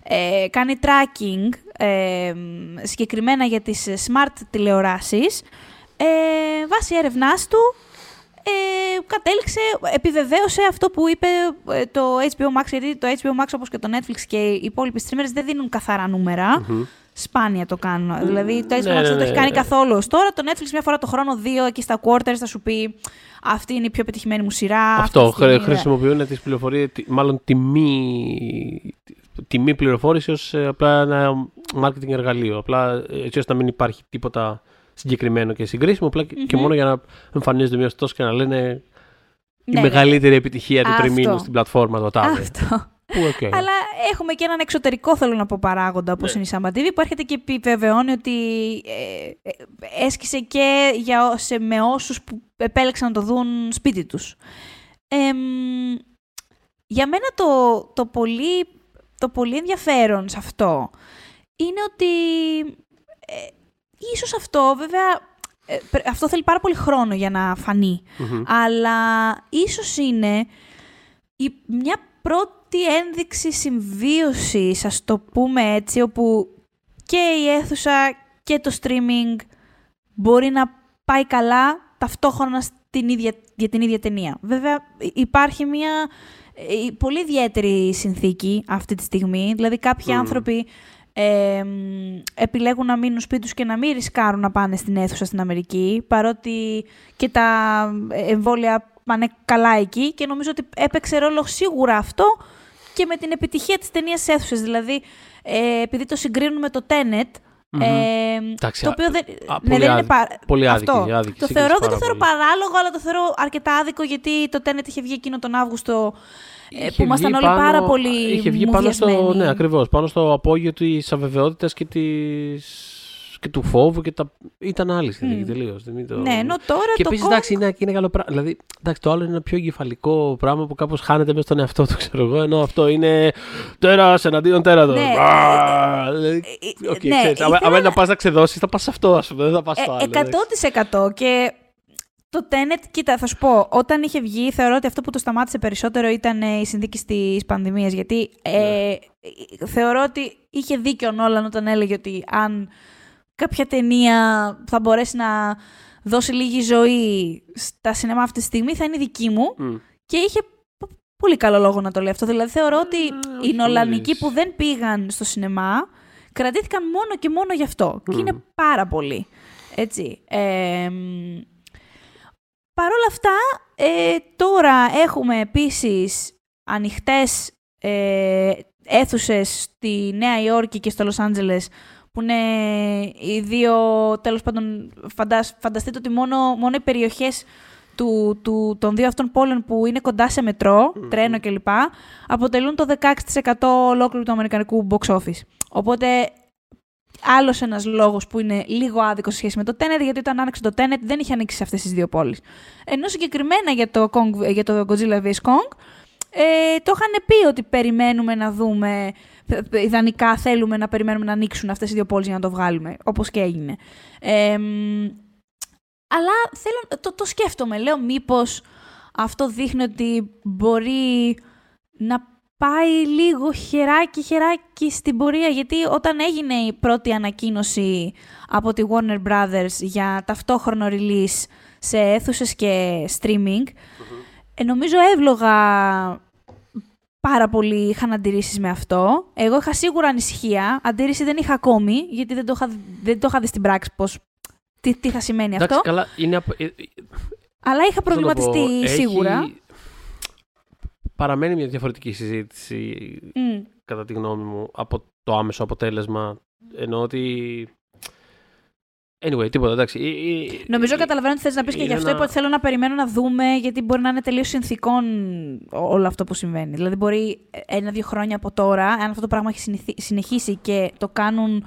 ε, κάνει tracking ε, συγκεκριμένα για τις ε, smart τηλεοράσεις ε, βάσει έρευνάς του ε, κατέληξε, επιβεβαίωσε αυτό που είπε ε, το HBO Max, γιατί το HBO Max όπως και το Netflix και οι υπόλοιποι streamers δεν δίνουν καθαρά νούμερα. Μμμ. Σπάνια το κάνουν. Δηλαδή το HBO ναι, Max ναι, δεν το έχει ναι. κάνει καθόλου ως τώρα. Το Netflix μια φορά το χρόνο, δύο εκεί στα quarters θα σου πει αυτή είναι η πιο πετυχημένη μου σειρά. Αυτό, αυτή τη στιγμή, χρη- χρησιμοποιούν τις πληροφορίες, τι- μάλλον τιμή, τιμή πληροφόρηση ως ε, απλά ένα marketing εργαλείο. Απλά ε, έτσι ώστε να μην υπάρχει τίποτα συγκεκριμένο και συγκρίσιμο, απλά και- και Μμμ. μόνο για να εμφανίζονται μια τόσο και να λένε η Ναι, ναι. μεγαλύτερη επιτυχία του Αυτό. τριμήνου στην πλατφόρμα το τάδε. Αυτό. Που, οκ. Αλλά έχουμε και έναν εξωτερικό, θέλω να πω, παράγοντα, όπως είναι η Samba TV, που έρχεται και επιβεβαιώνει ότι ε, ε, έσκισε και για, ό- σε, με όσους που επέλεξαν να το δουν σπίτι τους. Εμ, για μένα το, το, πολύ, το πολύ ενδιαφέρον σε αυτό είναι ότι ε, ίσως αυτό, βέβαια, ε, πρέ- αυτό θέλει πάρα πολύ χρόνο για να φανεί Μμμ. αλλά ίσως είναι η, μια πρώτη ένδειξη συμβίωσης, ας το πούμε έτσι, όπου και η αίθουσα και το streaming μπορεί να πάει καλά ταυτόχρονα στην ίδια, για την ίδια ταινία. Βέβαια υ- υπάρχει μια ε, πολύ ιδιαίτερη συνθήκη αυτή τη στιγμή, δηλαδή κάποιοι Μμμ. άνθρωποι ε, μ, επιλέγουν να μείνουν σπίτι τους και να μην ρισκάρουν να πάνε στην αίθουσα στην Αμερική, παρότι και τα εμβόλια πάνε καλά εκεί και νομίζω ότι έπαιξε ρόλο σίγουρα αυτό και με την επιτυχία της ταινίας στις αίθουσες. Δηλαδή, ε, επειδή το συγκρίνουν με το Tenet, Μμμ. ε, Εντάξει, το α- οποίο δεν, α, ναι, πολύ δεν είναι άδικη- παρά... πολύ άδικη, Αυτό. άδικη το σύγκριση θεωρώ, δεν πάρα το θεωρώ πολύ. παράλογο, αλλά το θεωρώ αρκετά άδικο γιατί το Tenet είχε βγει εκείνο τον Αύγουστο ε, Είχε που ήμασταν βγει όλοι πάνω- πάρα πολύ Είχε βγει πάνω στο, μουδιασμένοι. ναι, ακριβώς, πάνω στο απόγειο της αβεβαιότητας και, της, και του φόβου και τα... ήταν άλλη συνθήκη Μμ. τελείως. δεν είναι το- Ναι, ενώ τώρα Και το επίσης, Kong- εντάξει, είναι, είναι καλό πράγμα. Δηλαδή, εντάξει, το άλλο είναι ένα πιο εγκεφαλικό πράγμα που κάπως χάνεται μέσα στον εαυτό του, ξέρω εγώ. Ενώ αυτό είναι τέρας εναντίον τέρατος. Ναι. Δηλαδή, Ε, οκ, ναι, ξέρεις, άμα- ήθελα άμα είναι να πας να ξεδώσεις, θα πας σε αυτό, ας πούμε. Δεν θα πας στο Ε, άλλο. εντάξει. 100% και το Tenet, κοίτα, θα σου πω, όταν είχε βγει, θεωρώ ότι αυτό που το σταμάτησε περισσότερο ήταν ε, η συνθήκη τη πανδημία. Γιατί ε, Ναι. θεωρώ ότι είχε δίκιο ο Νόλαν όταν έλεγε ότι αν κάποια ταινία θα μπορέσει να δώσει λίγη ζωή στα σινεμά αυτή τη στιγμή θα είναι δική μου Μμ. και είχε π- πολύ καλό λόγο να το λέει αυτό. Δηλαδή θεωρώ ότι Ε, όχι οι νολανικοί πολύ. που δεν πήγαν στο σινεμά κρατήθηκαν μόνο και μόνο γι' αυτό. Και Μμ. είναι πάρα πολύ. Έτσι. Ε, μ, Παρ' όλα αυτά, ε, τώρα έχουμε επίσης ανοιχτές ε, αίθουσες στη Νέα Υόρκη και στο Λος Άντζελες που είναι οι δύο, τέλος πάντων, φαντασ, φανταστείτε ότι μόνο, μόνο οι περιοχές του, του, των δύο αυτών πόλεων που είναι κοντά σε μετρό, Μμμ. τρένο κλπ. αποτελούν το 16% ολόκληρου του αμερικανικού box office. Οπότε άλλος ένας λόγος που είναι λίγο άδικος σε σχέση με το Tenet, γιατί όταν άνοιξε το Tenet δεν είχε ανοίξει σε αυτές τις δύο πόλεις. Ενώ συγκεκριμένα για το, Kong, για το Godzilla vs. Kong, ε, το είχαν πει ότι περιμένουμε να δούμε. Ε, Ιδανικά θέλουμε να περιμένουμε να ανοίξουν αυτές οι δύο πόλεις για να το βγάλουμε, όπως και έγινε. Ε, μ, αλλά θέλω, το, το σκέφτομαι. Λέω μήπως αυτό δείχνει ότι μπορεί να πάει λίγο χεράκι χεράκι στην πορεία γιατί όταν έγινε η πρώτη ανακοίνωση από τη Warner Brothers για ταυτόχρονο release σε αίθουσες και streaming ε, νομίζω εύλογα πάρα πολύ είχαν αντιρρήσεις με αυτό. Εγώ είχα σίγουρα ανησυχία. Αντίρρηση δεν είχα ακόμη, γιατί δεν το είχα, δεν το είχα δει στην πράξη πώς, τι, τι θα σημαίνει Εντάξει, αυτό. καλά, είναι. απο- ε, ε, Αλλά είχα πώς να το πω, προβληματιστεί έχει- σίγουρα. Παραμένει μια διαφορετική συζήτηση, Μμ. κατά τη γνώμη μου, από το άμεσο αποτέλεσμα. Ενώ ότι. Anyway, τίποτα, εντάξει. Ε, ε, Νομίζω ε, καταλαβαίνω τι θες να πεις και γι' είναι αυτό ένα- είπα ότι θέλω να περιμένω να δούμε, γιατί μπορεί να είναι τελείως συνθηκών όλο αυτό που συμβαίνει. Δηλαδή, μπορεί ένα-δύο χρόνια από τώρα, αν αυτό το πράγμα έχει συνηθι- συνεχίσει και το κάνουν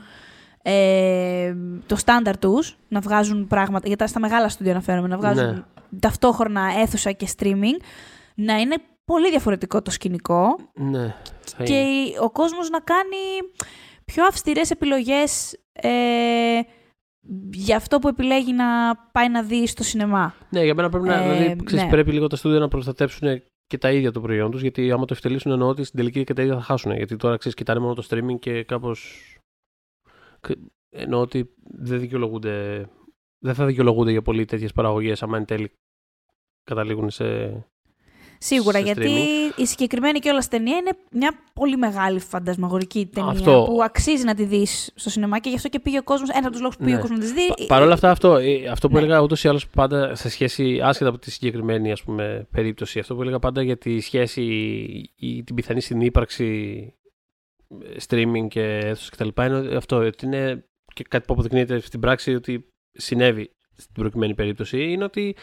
ε, το στάνταρ τους, να βγάζουν πράγματα, γιατί στα μεγάλα στούντιο αναφέρομαι, να βγάζουν Ναι. ταυτόχρονα αίθουσα και streaming, να είναι πολύ διαφορετικό το σκηνικό Ναι, θα και είναι. η- ο κόσμος να κάνει πιο αυστηρές επιλογές ε, για αυτό που επιλέγει να πάει να δει στο σινεμά. Ναι, για μένα πρέπει να. Ε, δηλαδή, ξέρεις, ναι. πρέπει λίγο τα στούντια να προστατέψουν και τα ίδια το προϊόν τους, γιατί άμα το ευτελίσουν εννοώ ότι στην τελική και τα ίδια θα χάσουν. Γιατί τώρα ξέρεις, κοιτάνε μόνο το streaming και κάπως. Εννοώ ότι δεν δικαιολογούνται. Δεν θα δικαιολογούνται για πολύ τέτοιες παραγωγές, άμα εν τέλει καταλήγουν σε. Σίγουρα, σε γιατί streaming. η συγκεκριμένη κιόλας ταινία είναι μια πολύ μεγάλη φαντασμαγορική ταινία Αυτό. που αξίζει να τη δεις στο σινεμά και γι' αυτό και πήγε ο κόσμος, ένα από τους λόγους που πήγε Ναι. ο κόσμος να τη δει. Πα- Παρ' όλα αυτά, αυτό, ε, αυτό που Ναι. έλεγα ούτως ή άλλως πάντα σε σχέση, άσχετα από τη συγκεκριμένη ας πούμε, περίπτωση, αυτό που έλεγα πάντα για τη σχέση ή την πιθανή συνύπαρξη ε, streaming και αίθουσα κτλ. είναι αυτό, ότι είναι και κάτι που αποδεικνύεται στην πράξη ότι συνέβη στην προκειμένη περίπτωση, είναι ότι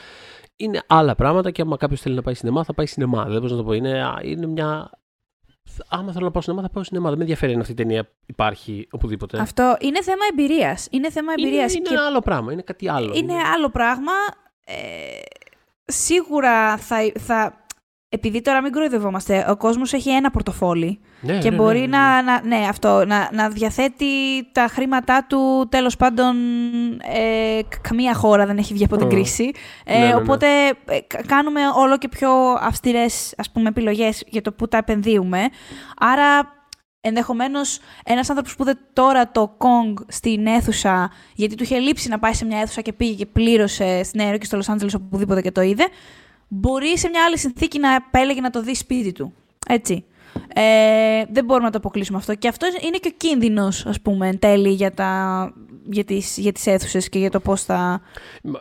είναι άλλα πράγματα και άμα κάποιος θέλει να πάει σινεμά, θα πάει σινεμά. Δεν μπορώ να το πω. Είναι, α, είναι μια. Άμα θέλω να πάω σινεμά, θα πάω σινεμά. Δεν με ενδιαφέρει αν αυτή η ταινία υπάρχει οπουδήποτε. Αυτό είναι θέμα εμπειρίας. Είναι θέμα είναι, εμπειρίας. είναι και ένα άλλο πράγμα. Είναι κάτι άλλο. είναι άλλο πράγμα. Ε, σίγουρα θα, θα... Επειδή τώρα μην κοροϊδευόμαστε, ο κόσμος έχει ένα πορτοφόλι Ναι, και ναι, μπορεί ναι, ναι. Να, να, ναι, αυτό, να, να διαθέτει τα χρήματά του, τέλος πάντων, ε, κα- καμία χώρα δεν έχει βγει από την Ω. κρίση. Ε, Ναι, ναι, ναι. Οπότε ε, κα- κάνουμε όλο και πιο αυστηρές ας πούμε, επιλογές για το πού τα επενδύουμε. Άρα, ενδεχομένως, ένας άνθρωπος που είδε τώρα το Kong στην αίθουσα, γιατί του είχε λείψει να πάει σε μια αίθουσα και πήγε και πλήρωσε στην Νέα Υόρκη, στο Λος Άντζελες, οπουδήποτε και το είδε, μπορεί σε μια άλλη συνθήκη να επέλεγε να το δει σπίτι του. Έτσι. Ε, δεν μπορούμε να το αποκλείσουμε αυτό. Και αυτός είναι και ο κίνδυνος, ας πούμε, εν τέλει για, τα, για, τις, για τις αίθουσες και για το πώς θα...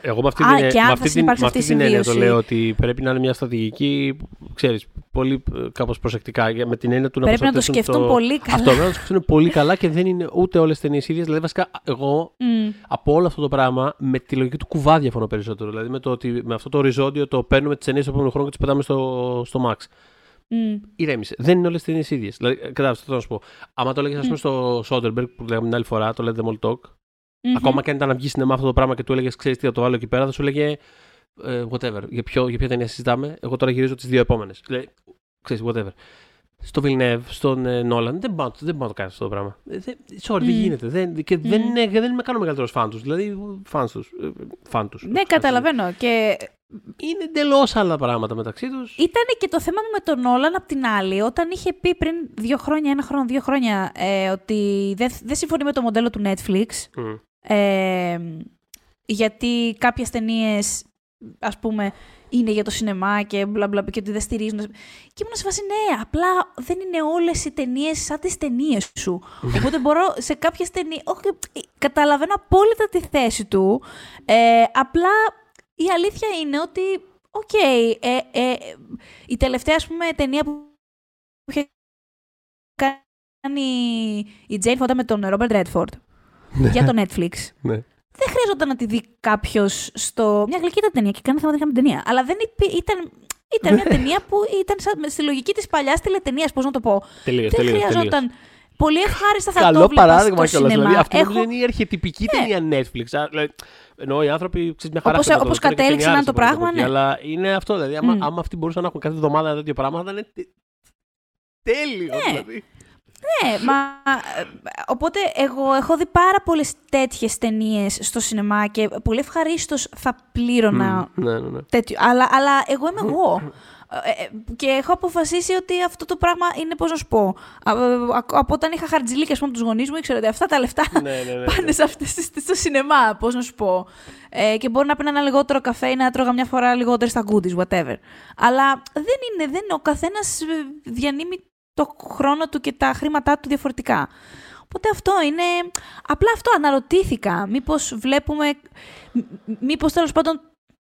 Εγώ με αυτή Α, την, και αν με θα αυτή την, συνυπάρξει με αυτή αυτή η την έννοια το συμβίωση. λέω ότι πρέπει να είναι μια στρατηγική, ξέρεις, πολύ ε, κάπως προσεκτικά, για- με την έννοια του να Πρέπει να το προστατεύσουν σκεφτούν πολύ καλά. Αυτό, πρέπει να το σκεφτούν πολύ καλά και δεν είναι ούτε όλες τις ταινίες ίδιες. Δηλαδή, βασικά, εγώ Μμ. από όλο αυτό το πράγμα με τη λογική του κουβά διαφωνώ περισσότερο. Δηλαδή, με, το ότι, με αυτό το οριζόντιο το παίρνουμε τις ταινίες του επόμενου χρόνου και τις πετάμε στο, στο Max. Μμ. Ηρέμησε. Δεν είναι όλες τι ταινίες ίδιες. Δηλαδή, κατάλαβες αυτό θέλω να σου πω. Άμα το έλεγες, ας πούμε, στο Soderbergh που λέγαμε την άλλη φορά, το Let Them All Talk, Μμμ. Ακόμα και αν ήταν να βγει σινεμά αυτό το πράγμα και του έλεγες, ξέρεις τι, θα το βάλω εκεί πέρα, θα σου έλεγε ε, whatever. Για, ποιο, για ποια ταινία συζητάμε, εγώ τώρα γυρίζω τις δύο επόμενες. Λέει, ξέρεις, whatever. Στο Villeneuve, στον ε, Nolan, δεν πάω, δεν πάω να το κάνει αυτό το πράγμα. Ε, δεν- sorry, δεν Μμ. γίνεται. Δεν, και δεν, Μμ. είναι, δεν είμαι καν ο μεγαλύτερος φαν τους. Δηλαδή, φαν τους. Φαν τους. Ναι, καταλαβαίνω. Και Είναι εντελώς άλλα πράγματα μεταξύ τους. ήταν και το θέμα μου με τον Όλαν απ' την άλλη, όταν είχε πει πριν δύο χρόνια, ένα χρόνο, δύο χρόνια, ε, ότι δεν, δεν συμφωνεί με το μοντέλο του Netflix. Ε, γιατί κάποιες ταινίες, ας πούμε, είναι για το σινεμά και μπλα μπλα και ότι δεν στηρίζουν. Και ήμουν σε φάση, ναι, απλά δεν είναι όλες οι ταινίες σαν τις ταινίες σου. Οπότε μπορώ σε κάποιες ταινίες. Όχι, καταλαβαίνω απόλυτα τη θέση του. Ε, απλά η αλήθεια είναι ότι. Οκ, okay, ε, ε, η τελευταία ας πούμε, ταινία που είχε κάνει η Jane Fonda με τον Robert Redford ναι. Για το Netflix. Ναι δεν χρειαζόταν να τη δει κάποιος στο. Μια γλυκή ήταν ταινία και κάνει θέματα με ταινία. Αλλά δεν ήταν. Ήταν μια ταινία που ήταν σαν, στη λογική της παλιάς τηλεταινίας, πώς να το πω. Τελείως, δεν τελείως, χρειαζόταν. Τελείως. Πολύ ευχάριστα θα Καλό το έβλεπα παράδειγμα στο κιόλας. Δηλαδή, αυτό Έχω... είναι η αρχιετυπική ναι. ταινία Netflix. Δηλαδή, ενώ οι άνθρωποι ξέρεις, μια χαρά Όπως, όπως κατέληξε να το πράγμα, ναι. Αλλά είναι αυτό. Δηλαδή, άμα, mm. άμα αυτοί μπορούσαν να έχουν κάθε εβδομάδα ένα τέτοιο πράγμα, θα ήταν τέλειο. Ναι. Δηλαδή. Ναι, μα. Ε, οπότε εγώ έχω δει πάρα πολλές τέτοιες ταινίες στο σινεμά και πολύ ευχαρίστως θα πλήρωνα. Mm, ναι, ναι, ναι. Τέτοιο. Αλλά, αλλά εγώ είμαι εγώ. Ε, ε, και έχω αποφασίσει ότι αυτό το πράγμα είναι, πώς να σου πω. Από όταν είχα χαρτζιλίκια με τους γονείς μου, ήξερα ότι αυτά τα λεφτά ναι, ναι, ναι, πάνε σε αυτές, στο σινεμά, πώς να σου πω. Ε, και μπορεί να πίνω ένα λιγότερο καφέ ή να τρώγα μια φορά λιγότερο στα goodies, whatever. Αλλά δεν είναι, δεν, ο καθένας διανύμει το χρόνο του και τα χρήματά του διαφορετικά. Οπότε αυτό είναι... Απλά αυτό αναρωτήθηκα. Μήπως βλέπουμε... Μήπως τέλος πάντων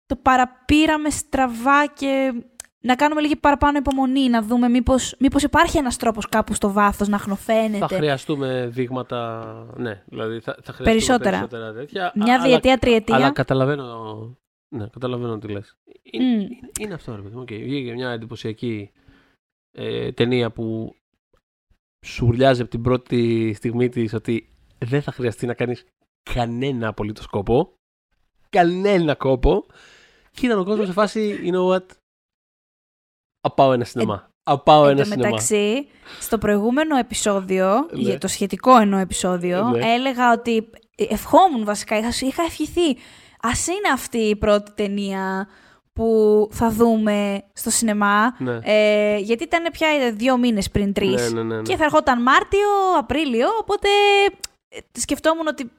το παραπήραμε στραβά και να κάνουμε λίγη παραπάνω υπομονή, να δούμε μήπως, μήπως υπάρχει ένας τρόπος κάπου στο βάθος να χνοφαίνεται. Θα χρειαστούμε δείγματα, ναι, δηλαδή θα, θα χρειαστούμε περισσότερα. περισσότερα τέτοια. Μια διετία, τριετία. Αλλά καταλαβαίνω, ναι, καταλαβαίνω τι λες. Είναι, είναι αυτό, ρε παιδί. Okay. Βγήκε μια εντυπωσιακή ε, ταινία που σου ουρλιάζει από την πρώτη στιγμή της ότι δεν θα χρειαστεί να κάνεις κανένα απολύτως κόπο. Κανένα κόπο. Και ήταν ο κόσμος σε φάση, you know what, πάω ένα σινεμά. Ε, πάω ένα σινεμά. μεταξύ, στο προηγούμενο επεισόδιο, ναι. το σχετικό εννοώ επεισόδιο, ναι. έλεγα ότι ευχόμουν βασικά, είχα, είχα ευχηθεί. Α είναι αυτή η πρώτη ταινία που θα δούμε στο σινεμά. Ναι. Ε, γιατί ήταν πια δύο μήνες πριν τρεις. Ναι, ναι, ναι, και θα ερχόταν Μάρτιο, Απρίλιο, οπότε ε, σκεφτόμουν ότι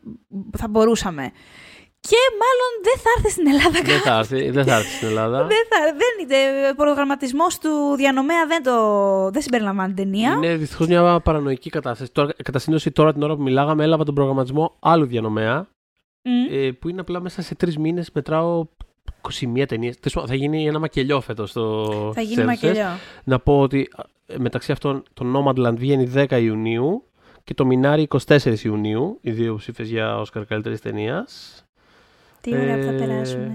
θα μπορούσαμε. Και μάλλον δεν θα έρθει στην Ελλάδα Δεν θα έρθει, δεν θα έρθει στην Ελλάδα. δεν θα, δεν, ο προγραμματισμός του διανομέα δεν, το, δεν συμπεριλαμβάνει ταινία. Είναι δυστυχώς μια παρανοϊκή κατάσταση. Τώρα, κατά σύνδεση, τώρα την ώρα που μιλάγαμε, έλαβα τον προγραμματισμό άλλου διανομέα. Mm. Ε, που είναι απλά μέσα σε τρεις μήνες μετράω 21 ταινίες. Θα γίνει ένα μακελιό φέτος στο. Θα γίνει μακελιό. Να πω ότι μεταξύ αυτών το Nomadland βγαίνει 10 Ιουνίου και το Minari 24 Ιουνίου. Οι δύο ψήφες για Όσκαρ καλύτερης ταινίας. Τι ωραία ε, που θα ε, περάσουμε.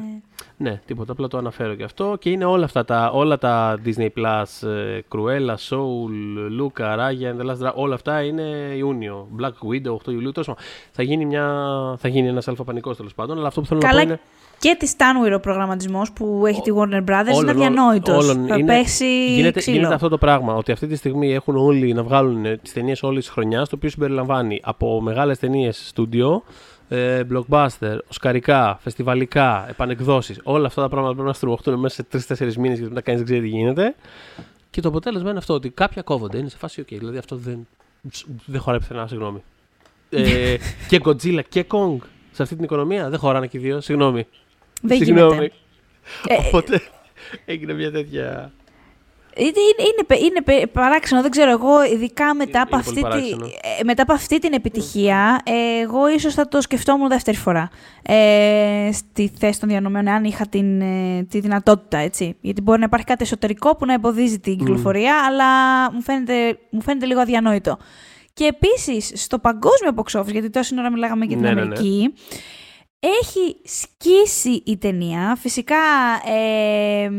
Ναι, τίποτα. Απλά το αναφέρω και αυτό. Και είναι όλα αυτά τα, όλα τα Disney Plus, ε, Cruella, Soul, Luca, Raya, The Last Dragon, όλα αυτά είναι Ιούνιο. Black Widow, 8 Ιουλίου. Τόσο. Θα γίνει, μια, θα γίνει ένας αλφαπανικός τέλος πάντων. Αλλά αυτό που θέλω Καλά, να πω είναι και της Stanway ο προγραμματισμός που έχει τη Warner Brothers είναι αδιανόητος. Θα είναι, πέσει γίνεται, ξύλο. γίνεται αυτό το πράγμα. Ότι αυτή τη στιγμή έχουν όλοι να βγάλουν τις ταινίες όλης της χρονιάς, το οποίο συμπεριλαμβάνει από μεγάλες ταινίες στούντιο, ε, blockbuster, οσκαρικά, φεστιβαλικά, επανεκδόσεις. Όλα αυτά τα πράγματα πρέπει να στριμωχτούν μέσα σε τρει-τέσσερι μήνες γιατί μετά κανείς δεν ξέρει τι γίνεται. Και το αποτέλεσμα είναι αυτό ότι κάποια κόβονται. Είναι σε φάση, OK, δηλαδή αυτό δεν, δεν χωράει πουθενά, συγγνώμη. ε, και Godzilla και Kong σε αυτή την οικονομία δεν χωράνε και οι δύο, συγγνώμη. Δεν Συγγνώμη. γίνεται. Ε, Οπότε έγινε μια τέτοια. Είναι, είναι, είναι, παράξενο, δεν ξέρω εγώ, ειδικά μετά, από αυτή, τη, ε, μετά από αυτή την επιτυχία, εγώ ίσως θα το σκεφτόμουν δεύτερη φορά ε, στη θέση των διανομέων, αν είχα την, ε, τη δυνατότητα, έτσι. Γιατί μπορεί να υπάρχει κάτι εσωτερικό που να εμποδίζει την κυκλοφορία, αλλά μου φαίνεται, μου φαίνεται λίγο αδιανόητο. Και επίσης, στο παγκόσμιο box office, γιατί τόση ώρα μιλάγαμε για την ναι, ναι, ναι. Αμερική, έχει σκίσει η ταινία. Φυσικά ε,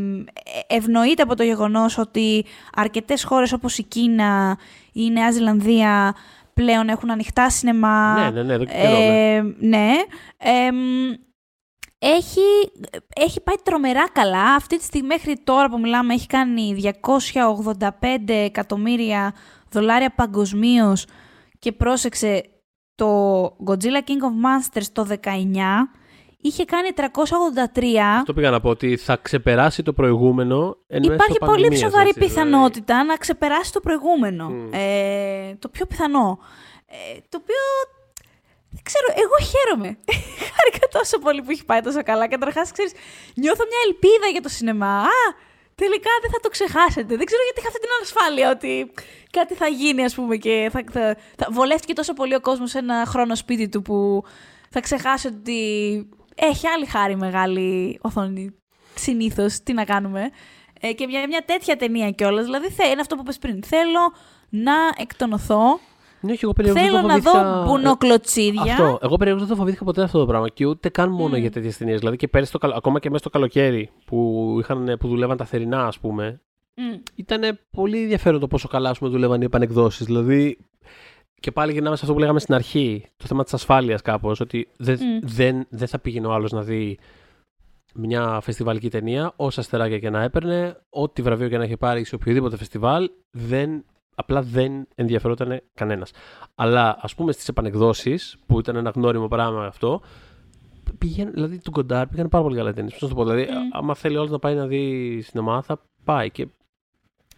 ευνοείται από το γεγονός ότι αρκετές χώρες όπως η Κίνα ή η Νέα Ζηλανδία πλέον έχουν ανοιχτά σινεμά. Ναι, ναι, ναι. Ε, ναι. Ε, έχει, έχει πάει τρομερά καλά. Αυτή τη στιγμή μέχρι τώρα που μιλάμε έχει κάνει 285 εκατομμύρια δολάρια παγκοσμίως και πρόσεξε το Godzilla King of Monsters το 19 είχε κάνει 383. Αυτό πήγα να πω ότι θα ξεπεράσει το προηγούμενο. Υπάρχει πολύ ψοβαρή δηλαδή. πιθανότητα να ξεπεράσει το προηγούμενο. Ε, το πιο πιθανό. Ε, το οποίο δεν ξέρω, εγώ χαίρομαι. Χάρηκα τόσο πολύ που έχει πάει τόσο καλά. Καταρχάς, ξέρεις, νιώθω μια ελπίδα για το σινεμά. Α, τελικά δεν θα το ξεχάσετε. Δεν ξέρω γιατί είχα αυτή την ανασφάλεια ότι κάτι θα γίνει, ας πούμε, και θα, θα, θα βολεύτηκε τόσο πολύ ο κόσμος σε ένα χρόνο σπίτι του που θα ξεχάσει ότι έχει άλλη χάρη μεγάλη οθόνη. Συνήθως, τι να κάνουμε. Ε, και μια, μια τέτοια ταινία κιόλας. Δηλαδή, θε, είναι αυτό που είπες πριν. Θέλω να εκτονωθώ. Ναι, όχι, εγώ περίεργα Θέλω δεν το να φοβήθηκα- δω μπουνοκλωτσίδια. Αυτό. Εγώ περίεργα δεν το φοβήθηκα ποτέ αυτό το πράγμα. Και ούτε καν μόνο Μμ. για τέτοιες ταινίες. Δηλαδή και πέρυσι, το, καλο- ακόμα και μέσα στο καλοκαίρι που, είχαν, που δουλεύαν τα θερινά, ας πούμε, Μμ. ήταν πολύ ενδιαφέρον το πόσο καλά ας πούμε, δουλεύαν οι επανεκδόσεις. Δηλαδή, και πάλι γυρνάμε σε αυτό που λέγαμε στην αρχή, το θέμα της ασφάλειας κάπως, ότι δεν, Μμ. δεν, δεν θα πήγαινε ο άλλος να δει μια φεστιβάλική ταινία, όσα αστεράκια και να έπαιρνε, ό,τι βραβείο και να είχε πάρει σε οποιοδήποτε φεστιβάλ, δεν, απλά δεν ενδιαφερόταν κανένας. Αλλά ας πούμε στις επανεκδόσεις, που ήταν ένα γνώριμο πράγμα αυτό, πήγαινε, δηλαδή του Κοντάρ πήγαν πάρα πολύ καλά ταινίες. Πώς να το πω, δηλαδή, Μμ. άμα θέλει όλος να πάει να δει σινεμά, θα πάει. Και,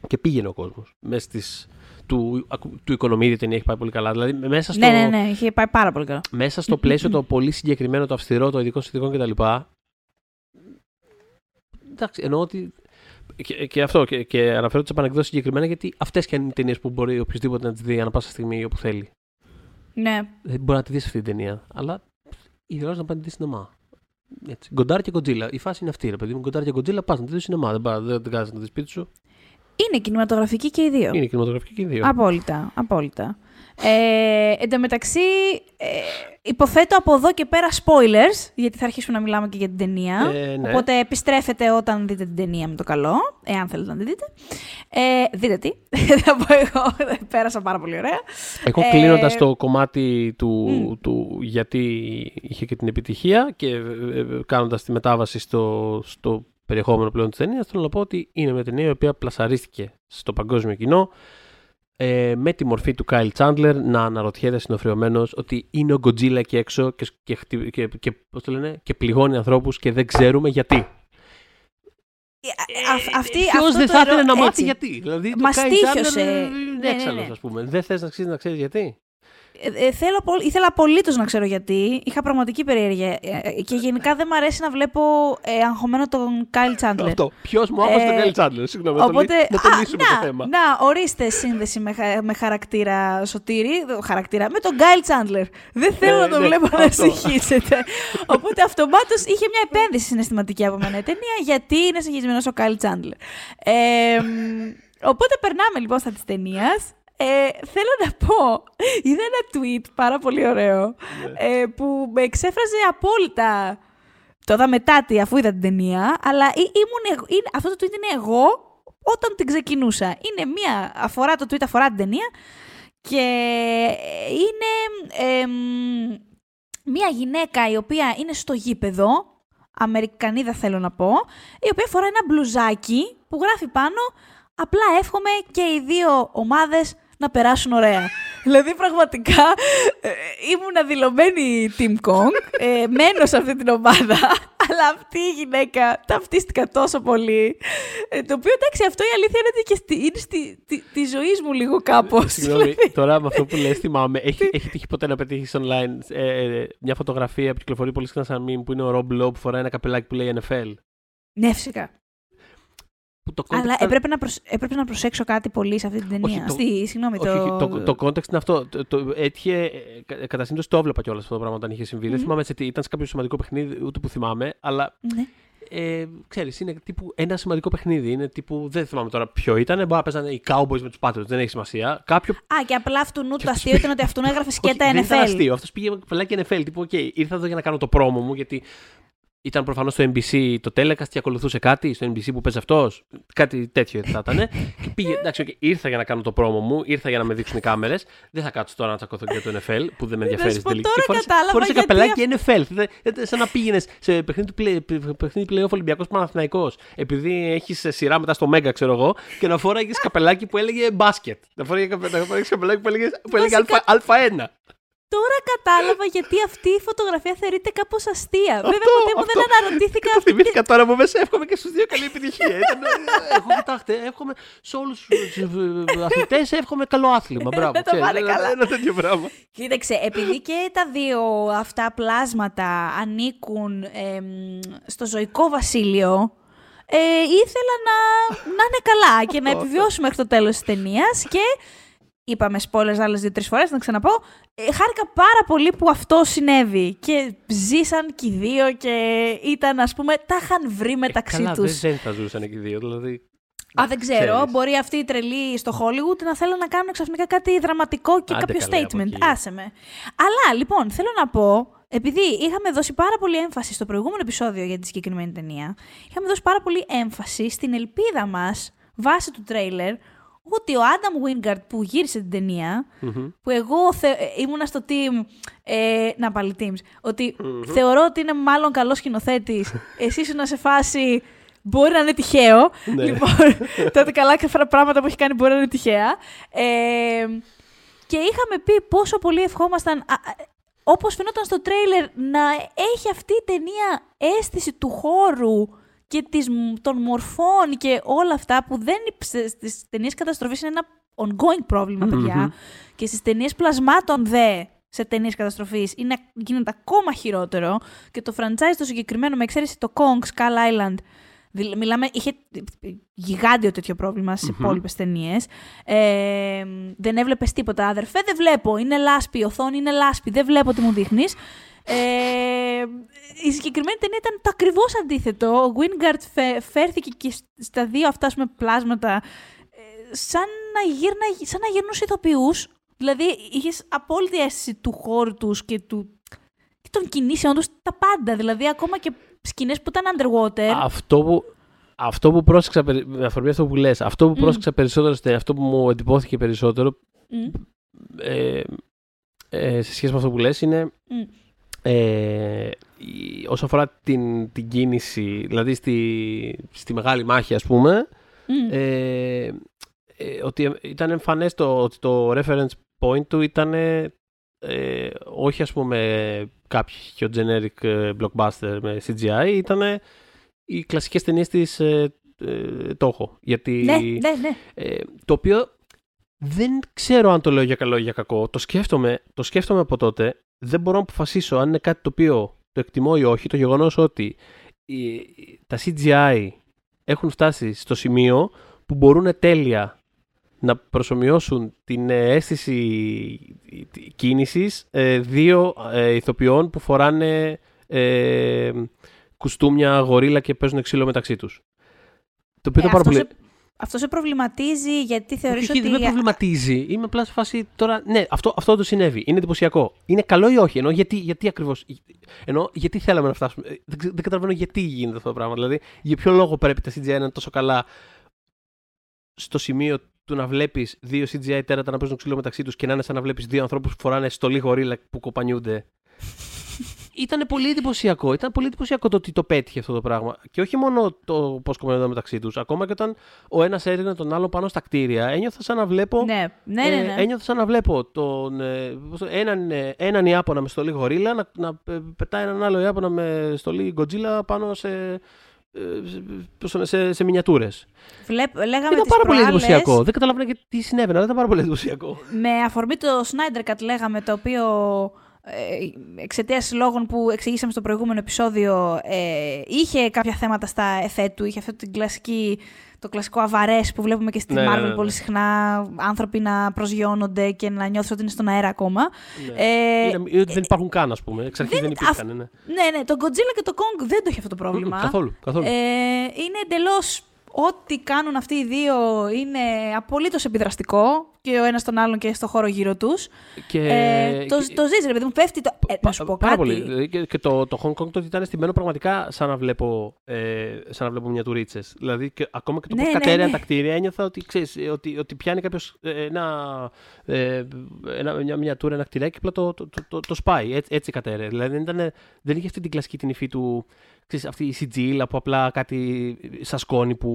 και πήγαινε ο κόσμος. Μέσα στις, του, ακου- του Οικονομίδη ταινία έχει πάει πολύ καλά. Δηλαδή, μέσα στο, Ναι, ναι, ναι, είχε πάει πάρα πολύ καλά. μέσα στο πλαίσιο το πολύ συγκεκριμένο, το αυστηρό, το ειδικό συνθηκών κτλ. Εντάξει, εννοώ ότι. Και, και αυτό, και, και αναφέρω τις επανεκδόσεις συγκεκριμένα γιατί αυτές και είναι οι ταινίες που μπορεί οποιοδήποτε να τις δει ανά πάσα στιγμή όπου θέλει. Ναι. Δεν μπορεί να τη δεις αυτή την ταινία, αλλά ιδεώ να πάει να τη δεις σινεμά. Έτσι. Γκοντάρ και Γκοντζίλα. Η φάση είναι αυτή, ρε παιδί μου. Γκοντάρ και Γκοντζίλα πας να τη δεις σινεμά. Δεν, πά, δεν, δεν κάθεσαι να τη δεις σπίτι σου. Είναι κινηματογραφική και οι δύο. Είναι κινηματογραφική και οι δύο. Απόλυτα, απόλυτα. Ε, εν τω μεταξύ, ε, υποθέτω από εδώ και πέρα spoilers, γιατί θα αρχίσουμε να μιλάμε και για την ταινία. Ε, ναι. Οπότε επιστρέφετε όταν δείτε την ταινία με το καλό, εάν θέλετε να τη δείτε. Ε, δείτε τι, θα πω εγώ, πέρασα πάρα πολύ ωραία. Εγώ Ε, κλείνοντας το κομμάτι του, μμ. του γιατί είχε και την επιτυχία και κάνοντας τη μετάβαση στο, στο περιεχόμενο πλέον της ταινίας, θέλω να πω ότι είναι μια ταινία η οποία πλασαρίστηκε στο παγκόσμιο κοινό ε, με τη μορφή του Κάιλ Τσάντλερ να αναρωτιέται συνοφριωμένο ότι είναι ο Γκοτζίλα εκεί έξω και, και, χτυ- και, και, πώς το λένε, και πληγώνει ανθρώπους και δεν ξέρουμε γιατί. Ε, α- αυτή, Ποιος αυτό δεν το θα ήθελε ερώ- να μάθει έτσι. γιατί; Δηλαδή, το Μας Kyle τύχιωσε. Chandler Ναι, είναι ναι, έξαλλος, ναι. ας πούμε. Δεν θες να ξέρεις να ξέρεις γιατί; Ε, ε, θέλω, απο- ήθελα απολύτως να ξέρω γιατί. Είχα πραγματική περιέργεια. Ε, ε, και γενικά δεν μου αρέσει να βλέπω ε, αγχωμένο τον Κάιλ Τσάντλερ. Αυτό. Ποιος μου άφησε τον Ε, Κάιλ Τσάντλερ. Συγγνώμη, να το Οπότε, λύ- να το α, λύσουμε να, το θέμα. να, ορίστε σύνδεση με, χα- με χαρακτήρα σωτήρι, δο- χαρακτήρα, με τον Γκάιλ Τσάντλερ. Δεν θέλω Ε, να τον ναι, βλέπω να αυτό. συγχύσετε. Οπότε αυτομάτως είχε μια επένδυση συναισθηματική από μένα η ταινία, γιατί είναι συγχυσμένο ο Γκάιλ Τσάντλερ. Ε, μ, οπότε περνάμε λοιπόν στα της ταινίας. Ε, θέλω να πω, είδα ένα tweet πάρα πολύ ωραίο Ναι. ε, που με εξέφραζε απόλυτα το είδα μετά τη, αφού είδα την ταινία, αλλά ή- ήμουν, εγώ- είναι, αυτό το tweet είναι εγώ όταν την ξεκινούσα. Είναι μία, αφορά το tweet, αφορά την ταινία και είναι εμ, μία γυναίκα η οποία είναι στο γήπεδο, Αμερικανίδα θέλω να πω, η οποία φορά ένα μπλουζάκι που γράφει πάνω «Απλά εύχομαι και οι δύο ομάδες να περάσουν ωραία». δηλαδή πραγματικά ε, ήμουν δηλωμένη Team Kong, ε, μένω σε αυτή την ομάδα, αλλά αυτή η γυναίκα ταυτίστηκα τόσο πολύ. Ε, το οποίο εντάξει, αυτό η αλήθεια είναι ότι και στη, είναι στη τη, τη ζωής μου λίγο κάπως. Συγγνώμη, τώρα με αυτό που λες θυμάμαι, έχει, έχει τύχει ποτέ να πετύχεις online ε, ε, μια φωτογραφία που κυκλοφορεί πολύ συχνά σαν meme που είναι ο Rob Lowe που φοράει ένα καπελάκι που λέει NFL. ναι, φυσικά. Που το Αλλά context ήταν- έπρεπε να, προσ... έπρεπε να προσέξω κάτι πολύ σε αυτή την ταινία. Όχι, το- Στη, συγγνώμη, Όχι, όχι, το, το context είναι αυτό. Το, το, έτυχε, ε, κα- κατά συνήθως το έβλεπα κιόλας αυτό το πράγμα όταν είχε συμβεί. Δεν Μμμ. θυμάμαι σε τι, ήταν σε κάποιο σημαντικό παιχνίδι, ούτε που θυμάμαι, αλλά Ναι. ε, ξέρεις, είναι τύπου ένα σημαντικό παιχνίδι. Είναι τύπου, δεν θυμάμαι τώρα ποιο ήταν. Μπορεί να παίζανε οι Cowboys με τους Patriots, δεν έχει σημασία. Κάποιο. Α, και απλά αυτού νου το αυτός αστείο ήταν ότι αυτού έγραφες Όχι, σκέτα δεν ήταν NFL. αστείο. Αυτός πήγε με καπελάκι NFL. Τύπου, οκ, ήρθα εδώ για να κάνω το promo μου, γιατί ήταν προφανώς στο NBC το telecast και ακολουθούσε κάτι στο NBC που παίζει αυτός. Κάτι τέτοιο θα ήταν. και πήγε, εντάξει, οκ, ήρθα για να κάνω το promo μου, ήρθα για να με δείξουν οι κάμερες. Δεν θα κάτσω τώρα να τσακωθώ για το NFL που δεν με ενδιαφέρει σου στην πω, τελική. τώρα Και φόρεσε- κατάλαβα φόρεσε γιατί καπελάκι NFL. Δεν- δεν- Σαν να πήγαινες σε παιχνίδι, του play- παιχνίδι playoff Ολυμπιακός Παναθηναϊκός. Επειδή έχεις σειρά μετά στο Μέγκα, ξέρω εγώ, και να φόραγε καπελάκι που έλεγε μπάσκετ. Να φόραγε καπελάκι που έλεγε, που έλεγε Βασικά- Α1. Τώρα κατάλαβα γιατί αυτή η φωτογραφία θεωρείται κάπως αστεία. Αυτό, Βέβαια, ποτέ μου αυτό. δεν αναρωτήθηκα. Το θυμήθηκα τώρα που μέσα εύχομαι και στους δύο καλή επιτυχία. Ήταν, ε, έχω, κοιτάξτε, εύχομαι σε όλους τους αθλητές, εύχομαι καλό άθλημα. Μπράβο. Δεν το ξέρεις, πάνε ένα- καλά. Ένα τέτοιο πράγμα. Κοίταξε, επειδή και τα δύο αυτά πλάσματα ανήκουν εμ, στο ζωικό βασίλειο, ε, ήθελα να, να είναι καλά και να Αυτό, επιβιώσουμε μέχρι το τέλος της ταινίας και είπαμε spoilers άλλες δύο-τρεις φορές, να ξαναπώ, ε, χάρηκα πάρα πολύ που αυτό συνέβη και ζήσαν και οι δύο και ήταν ας πούμε, τα είχαν βρει μεταξύ Ε, Καλά, τους. δεν, δεν θα ζούσαν και οι δύο. Δηλαδή, Α, δεν ξέρω. ξέρεις. Μπορεί αυτοί οι τρελοί στο Hollywood να θέλουν να κάνουν ξαφνικά κάτι δραματικό και Άντε κάποιο καλέ από statement. εκεί. Άσε με. Αλλά λοιπόν, θέλω να πω, επειδή είχαμε δώσει πάρα πολύ έμφαση στο προηγούμενο επεισόδιο για τη συγκεκριμένη ταινία, είχαμε δώσει πάρα πολύ έμφαση στην ελπίδα μας βάσει του τρέιλερ ότι ο Άνταμ Wingard που γύρισε την ταινία, μμμ. που εγώ θε... ε, ήμουνα στο team, ε, να πάλι teams, οτι θεωρώ ότι είναι μάλλον καλός σκηνοθέτης, εσύ ήσουν σε φάση μπορεί να είναι τυχαίο. Ναι. Λοιπόν, τότε καλά κάποια πράγματα που έχει κάνει μπορεί να είναι τυχαία. Ε, και είχαμε πει πόσο πολύ ευχόμασταν, α, α, όπως φαινόταν στο τρέιλερ, να έχει αυτή η ταινία αίσθηση του χώρου και της, των μορφών και όλα αυτά που δεν είναι- στις ταινίες καταστροφής είναι ένα ongoing πρόβλημα, παιδιά. Μμμ. Και στις ταινίες πλασμάτων δε σε ταινίες καταστροφής είναι, γίνεται ακόμα χειρότερο. Και το franchise το συγκεκριμένο, με εξαίρεση το Kong Skull Island, δηλ- μιλάμε, είχε γιγάντιο τέτοιο πρόβλημα στι Μμμ. υπόλοιπες ταινίες. Ε, δεν έβλεπες τίποτα, αδερφέ. Δεν βλέπω. Είναι λάσπη. Η οθόνη είναι λάσπη. Δεν βλέπω τι μου δείχνεις. Ε, η συγκεκριμένη ταινία ήταν το ακριβώς αντίθετο. Ο Wingard φε- φέρθηκε και σ- στα δύο αυτά ας πούμε, πλάσματα ε, σαν να, γύρνα, σαν να γυρνούσε ηθοποιούς. Δηλαδή, είχες απόλυτη αίσθηση του χώρου τους και, του, και των κινήσεων τους, τα πάντα. Δηλαδή, ακόμα και σκηνές που ήταν underwater. Αυτό που, αυτό που πρόσεξα, περι- με αφορμή αυτό που λες, αυτό που Μμ. πρόσεξα περισσότερο, στην- αυτό που μου εντυπώθηκε περισσότερο, Μμ. ε, ε, σε σχέση με αυτό που λες, είναι Μμ. Ε, η- όσον αφορά την, την κίνηση, δηλαδή στη, στη μεγάλη μάχη ας πούμε, Μμ. ε, ε, ότι ήταν εμφανές το, ότι το reference point του ήταν ε, όχι ας πούμε κάποιο generic ε, blockbuster με CGI, ήταν οι κλασικές ταινίες της ε, ε, Toho. Γιατί, ναι, ναι, ναι. ε, το οποίο δεν ξέρω αν το λέω για καλό ή για κακό. Το σκέφτομαι, το σκέφτομαι από τότε. Δεν μπορώ να αποφασίσω αν είναι κάτι το οποίο το εκτιμώ ή όχι. Το γεγονός ότι οι- τα CGI έχουν φτάσει στο σημείο που μπορούν τέλεια να προσωμιώσουν την ε, αίσθηση ε, κίνησης ε, δύο ε, ηθοποιών που φοράνε ε, κουστούμια γορίλα και παίζουν ξύλο μεταξύ τους. Το οποίο Ε, ήταν πάρα αυτός, πολύ... σε, αυτό σε προβληματίζει γιατί θεωρείς Όχι, ότι... δεν με προβληματίζει. Είμαι απλά σε φάση τώρα. Ναι, αυτό, αυτό το συνέβη. Είναι εντυπωσιακό. Είναι καλό ή όχι. Ενώ γιατί, γιατί ακριβώς. Ενώ γιατί θέλαμε να φτάσουμε. Ε, Δεν, ξε- δεν καταλαβαίνω γιατί γίνεται αυτό το πράγμα. Δηλαδή, για ποιο λόγο πρέπει τα CGI να είναι τόσο καλά στο σημείο του να βλέπεις δύο CGI τέρατα να παίζουν ξύλο μεταξύ τους και να είναι σαν να βλέπεις δύο ανθρώπους που φοράνε στολή γορίλα που κοπανιούνται; Ήταν πολύ εντυπωσιακό. Ήταν πολύ εντυπωσιακό το ότι το πέτυχε αυτό το πράγμα. Και όχι μόνο το πώς κομμενόταν μεταξύ τους. Ακόμα και όταν ο ένας έριχνε τον άλλο πάνω στα κτίρια, ένιωθα σαν να βλέπω. Ναι, ναι, ναι. ναι. Ε, ένιωθα σαν να βλέπω τον, ε, πώς το- έναν, ε, έναν Ιάπωνα με στολή γορίλα να, να ε, πετάει έναν άλλο Ιάπωνα με στολή Godzilla πάνω σε, ε, σε, πώς το λένε, σε, σε μινιατούρες. Βλέπ, λέγαμε Ήταν τις πάρα πολύ προάλλες, εντυπωσιακό. Δεν καταλαβαίνω και τι συνέβαινε, αλλά ήταν πάρα πολύ εντυπωσιακό. Με αφορμή το Snyder Cut λέγαμε, το οποίο ε, εξαιτίας λόγων που εξηγήσαμε στο προηγούμενο επεισόδιο ε, είχε κάποια θέματα στα εφέ του, είχε αυτό την κλασική, το κλασικό αβαρές που βλέπουμε και στη Ναι, Marvel ναι, ναι. πολύ συχνά, άνθρωποι να προσγειώνονται και να νιώθουν ότι είναι στον αέρα ακόμα. Ναι. Ε, είναι, είναι ότι δεν υπάρχουν καν, ας πούμε. Εξ αρχής δεν, υπήρχαν. Ναι. ναι, ναι, το Godzilla και το Kong δεν το είχε αυτό το πρόβλημα. Μμμ, καθόλου. καθόλου. Ε, είναι εντελώς ό,τι κάνουν αυτοί οι δύο είναι απολύτως επιδραστικό και ο ένας τον άλλον και στο χώρο γύρω τους. και, Ε, το, και- το ζεις ρε παιδί μου, πέφτει το... Ε, να σου πω πάρα κάτι. πολύ. Δηλαδή, Και, και το, το Hong Kong το ότι ήταν στημένο πραγματικά σαν να βλέπω, ε, σαν να βλέπω μινιατουρίτσε. Δηλαδή, και, ακόμα και το Ναι, πώς ναι, κατέρεαν ναι. τα κτίρια, ένιωθα ότι, ξέρεις, ε, ότι, ότι πιάνει κάποιος ένα, ε, ένα, μια μινιατούρα, ένα κτηράκι και απλά το, το, το, το, το σπάει. Έτσι, έτσι κατέρεε. Δηλαδή, δεν, ήταν, δεν είχε αυτή την κλασική την υφή του. Ξέρεις, αυτή η σιτζίλα που απλά κάτι σαν σκόνη που,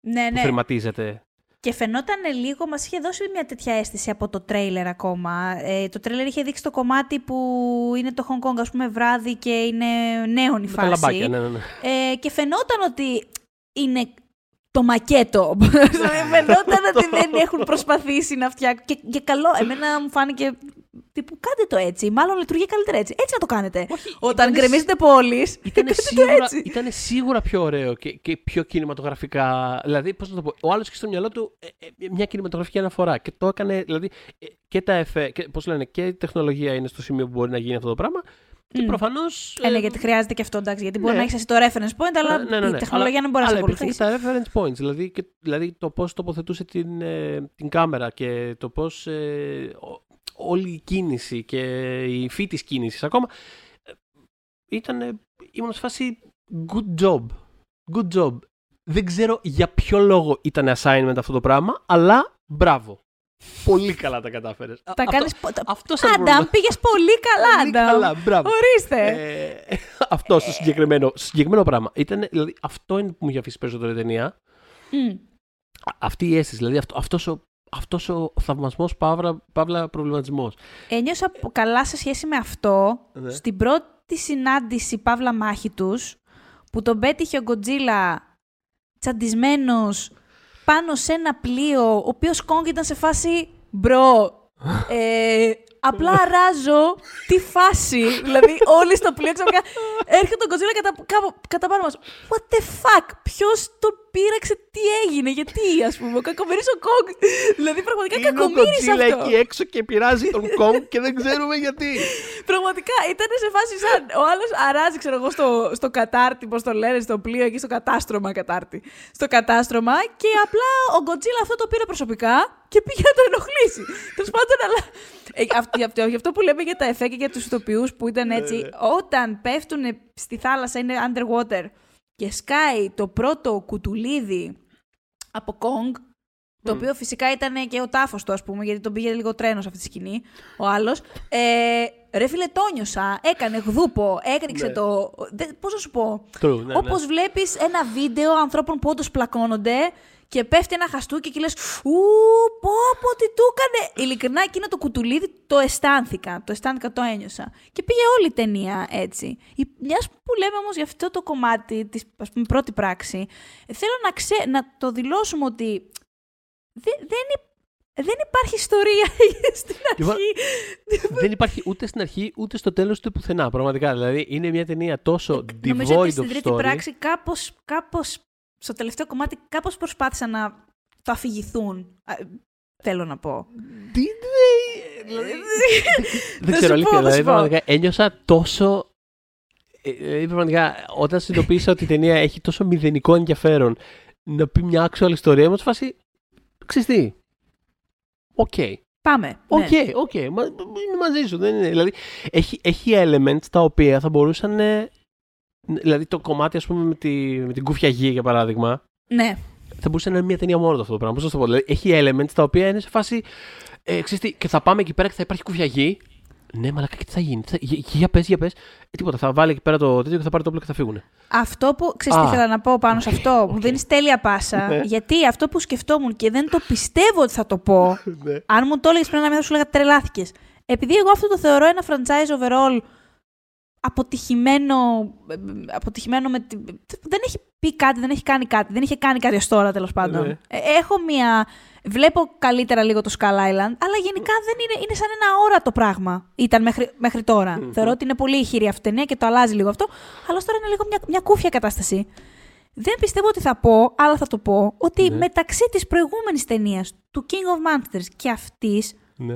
Ναι, που ναι. θρηματίζεται. Και φαινόταν λίγο, μας είχε δώσει μια τέτοια αίσθηση από το τρέιλερ ακόμα. Ε, το τρέιλερ είχε δείξει το κομμάτι που είναι το Hong Kong, ας πούμε, βράδυ και είναι νέον η Με φάση. τα λαμπάκια, ναι, ναι, ναι. Ε, και φαινόταν ότι είναι το μακέτο. φαινόταν ότι δεν έχουν προσπαθήσει να φτιάξουν. Και, και καλό, εμένα μου φάνηκε. Τύπου, κάντε το έτσι. Μάλλον λειτουργεί καλύτερα έτσι. Έτσι να το κάνετε. Όχι, Όταν ήτανε γκρεμίζετε πόλεις. Ήταν κάντε το σίγουρα, έτσι. ήτανε σίγουρα πιο ωραίο και, και πιο κινηματογραφικά. Δηλαδή, πώς να το πω, ο άλλος είχε στο μυαλό του ε, ε, μια κινηματογραφική αναφορά και το έκανε. Δηλαδή, ε, και τα εφέ, και, πώς λένε, και η τεχνολογία είναι στο σημείο που μπορεί να γίνει αυτό το πράγμα. Και Μμ. προφανώς. Ε, ναι, γιατί χρειάζεται και αυτό, εντάξει. Γιατί μπορεί ναι. να έχεις εσύ το reference point, αλλά ναι, ναι, ναι. η τεχνολογία Αλλά- δεν μπορεί να σε αλλά υπήρχαν ακολουθήσει. και τα reference points, δηλαδή, και, δηλαδή το πώς τοποθετούσε την, ε, την κάμερα και το πώς ε, ο- όλη η κίνηση και η υφή της κίνησης ακόμα ε, ήταν, ε, ήμουν σε φάση good job, good job. Δεν ξέρω για ποιο λόγο ήταν assignment αυτό το πράγμα, αλλά μπράβο. Πολύ καλά τα κατάφερες. Τα Αυτό- κάνεις... πο- τα- Αυτό σαν Άνταμ, πήγες πολύ καλά, Πολύ Άνταμ. καλά, μπράβο. Ορίστε. Ε, αυτό στο συγκεκριμένο, στο συγκεκριμένο πράγμα. Ήταν, δηλαδή, αυτό είναι που μου είχε αφήσει περισσότερο η ταινία. Μμ. Α- αυτή η αίσθηση, δηλαδή αυτό, αυτός ο, αυτός ο θαυμασμός παύλα, παύλα προβληματισμός. Ένιωσα π- καλά σε σχέση με αυτό Ναι. στην πρώτη συνάντηση παύλα μάχη τους που τον πέτυχε ο Γκοτζίλα τσαντισμένος πάνω σε ένα πλοίο ο οποίος Κόγκ ήταν σε φάση «Μπρο, ε, απλά αράζω τη φάση». δηλαδή όλοι στο πλοίο ξαφνικά έρχεται ο Γκοτζίλα κατά, κάπου- κατά πάνω μας. What the fuck, ποιος τον πείραξε, τι έγινε, γιατί ας πούμε, ο κακομοίρης ο Κόγκ. δηλαδή πραγματικά κακομοίρης Godzilla αυτό. εκεί έξω και πειράζει τον Kong και δεν ξέρουμε γιατί. Πραγματικά ήταν σε φάση σαν. Ο άλλος αράζει, ξέρω εγώ, στο, στο κατάρτι, πώς το λένε, στο πλοίο εκεί, στο κατάστρωμα κατάρτι. Στο κατάστρωμα και απλά ο Γκοτζίλα αυτό το πήρε προσωπικά και πήγε να το ενοχλήσει. Τέλος πάντων, αλλά. Ε, αυτό, γι, αυτό, γι' αυτό που λέμε για τα εφέ και για τους ηθοποιούς που ήταν έτσι, ναι. όταν πέφτουν στη θάλασσα, είναι underwater και σκάει το πρώτο κουτουλίδι από Kong, το Μμ. οποίο φυσικά ήταν και ο τάφος του, ας πούμε, γιατί τον πήγε λίγο τρένος σε αυτή τη σκηνή. Ο άλλος. Ε, ρε φίλε, το νιώσα. Έκανε γδούπο. Έκρηξε Ναι. το. Πώς να σου πω. True, ναι, Όπως ναι. βλέπεις ένα βίντεο ανθρώπων που όντως πλακώνονται και πέφτει ένα χαστούκι και λες: Ου, πω, πω, τι του έκανε. Ειλικρινά, εκείνο το κουτουλίδι το αισθάνθηκα. Το αισθάνθηκα, το ένιωσα. Και πήγε όλη η ταινία έτσι. Μιας που λέμε όμως για αυτό το κομμάτι, της πρώτη πράξη, θέλω να, ξέ, να το δηλώσουμε ότι δεν, δεν, υ- δεν υπάρχει ιστορία στην Λοιπόν, αρχή. δεν υπάρχει ούτε στην αρχή ούτε στο τέλος του πουθενά. Πραγματικά. Δηλαδή είναι μια ταινία τόσο Νομίζω ότι devoid στην of τρίτη story. πράξη κάπως, κάπως, στο τελευταίο κομμάτι κάπως προσπάθησαν να το αφηγηθούν. Α, θέλω να πω. Τι, ναι, δηλαδή, δεν Θα ξέρω σου αλήθεια. πω, θα Δηλαδή, σου πω. πραγματικά ένιωσα τόσο. ε, Δηλαδή, πραγματικά, όταν συνειδητοποίησα ότι η ταινία έχει τόσο μηδενικό ενδιαφέρον να πει μια actual ιστορία, μου σε φάση. Ξέρεις τι. Οκ. Πάμε. Οκ, ναι. οκ. Μα- Είμαι μαζί σου. Δεν είναι. Δηλαδή, έχει, έχει elements τα οποία θα μπορούσαν. Ε, Δηλαδή, το κομμάτι, ας πούμε, με, τη, με την κούφια γη, για παράδειγμα, ναι. θα μπορούσε να είναι μια ταινία μόνο του αυτό το πράγμα. Πώς να σου το πω. Δηλαδή, έχει elements τα οποία είναι σε φάση. Ε, ξέρεις τι, και θα πάμε εκεί πέρα και θα υπάρχει κούφια γη. Ναι, μαλακά και τι θα γίνει. Τι θα- Για, για πες, για πες. Ε, τίποτα. Θα βάλει εκεί πέρα το τέτοιο και θα πάρει το όπλο και θα φύγουν. Αυτό που. Ξέρεις τι Α. ήθελα να πω πάνω σε αυτό. Μου δίνεις τέλεια πάσα. Ναι. γιατί αυτό που σκεφτόμουν και δεν το πιστεύω ότι θα το πω. ναι. αν μου το έλεγες πριν ένα μήνα, θα σου λέγα τρελάθηκες. Επειδή εγώ αυτό το θεωρώ ένα franchise overall αποτυχημένο, ε, αποτυχημένο με τη... δεν έχει πει κάτι, δεν έχει κάνει κάτι, δεν είχε κάνει κάτι ως τώρα τέλος πάντων. Ναι. Ε, έχω μία... Βλέπω καλύτερα λίγο το Skull Island, αλλά γενικά δεν είναι, είναι σαν ένα όρατο πράγμα. Ήταν μέχρι, μέχρι τώρα. Μμμ. Θεωρώ ότι είναι πολύ ηχηρή αυτή η ταινία και το αλλάζει λίγο αυτό, αλλά ως τώρα είναι λίγο μια, μια κούφια κατάσταση. Δεν πιστεύω ότι θα πω, αλλά θα το πω, ότι Ναι. μεταξύ της προηγούμενης ταινίας, του King of Monsters και αυτής, ναι.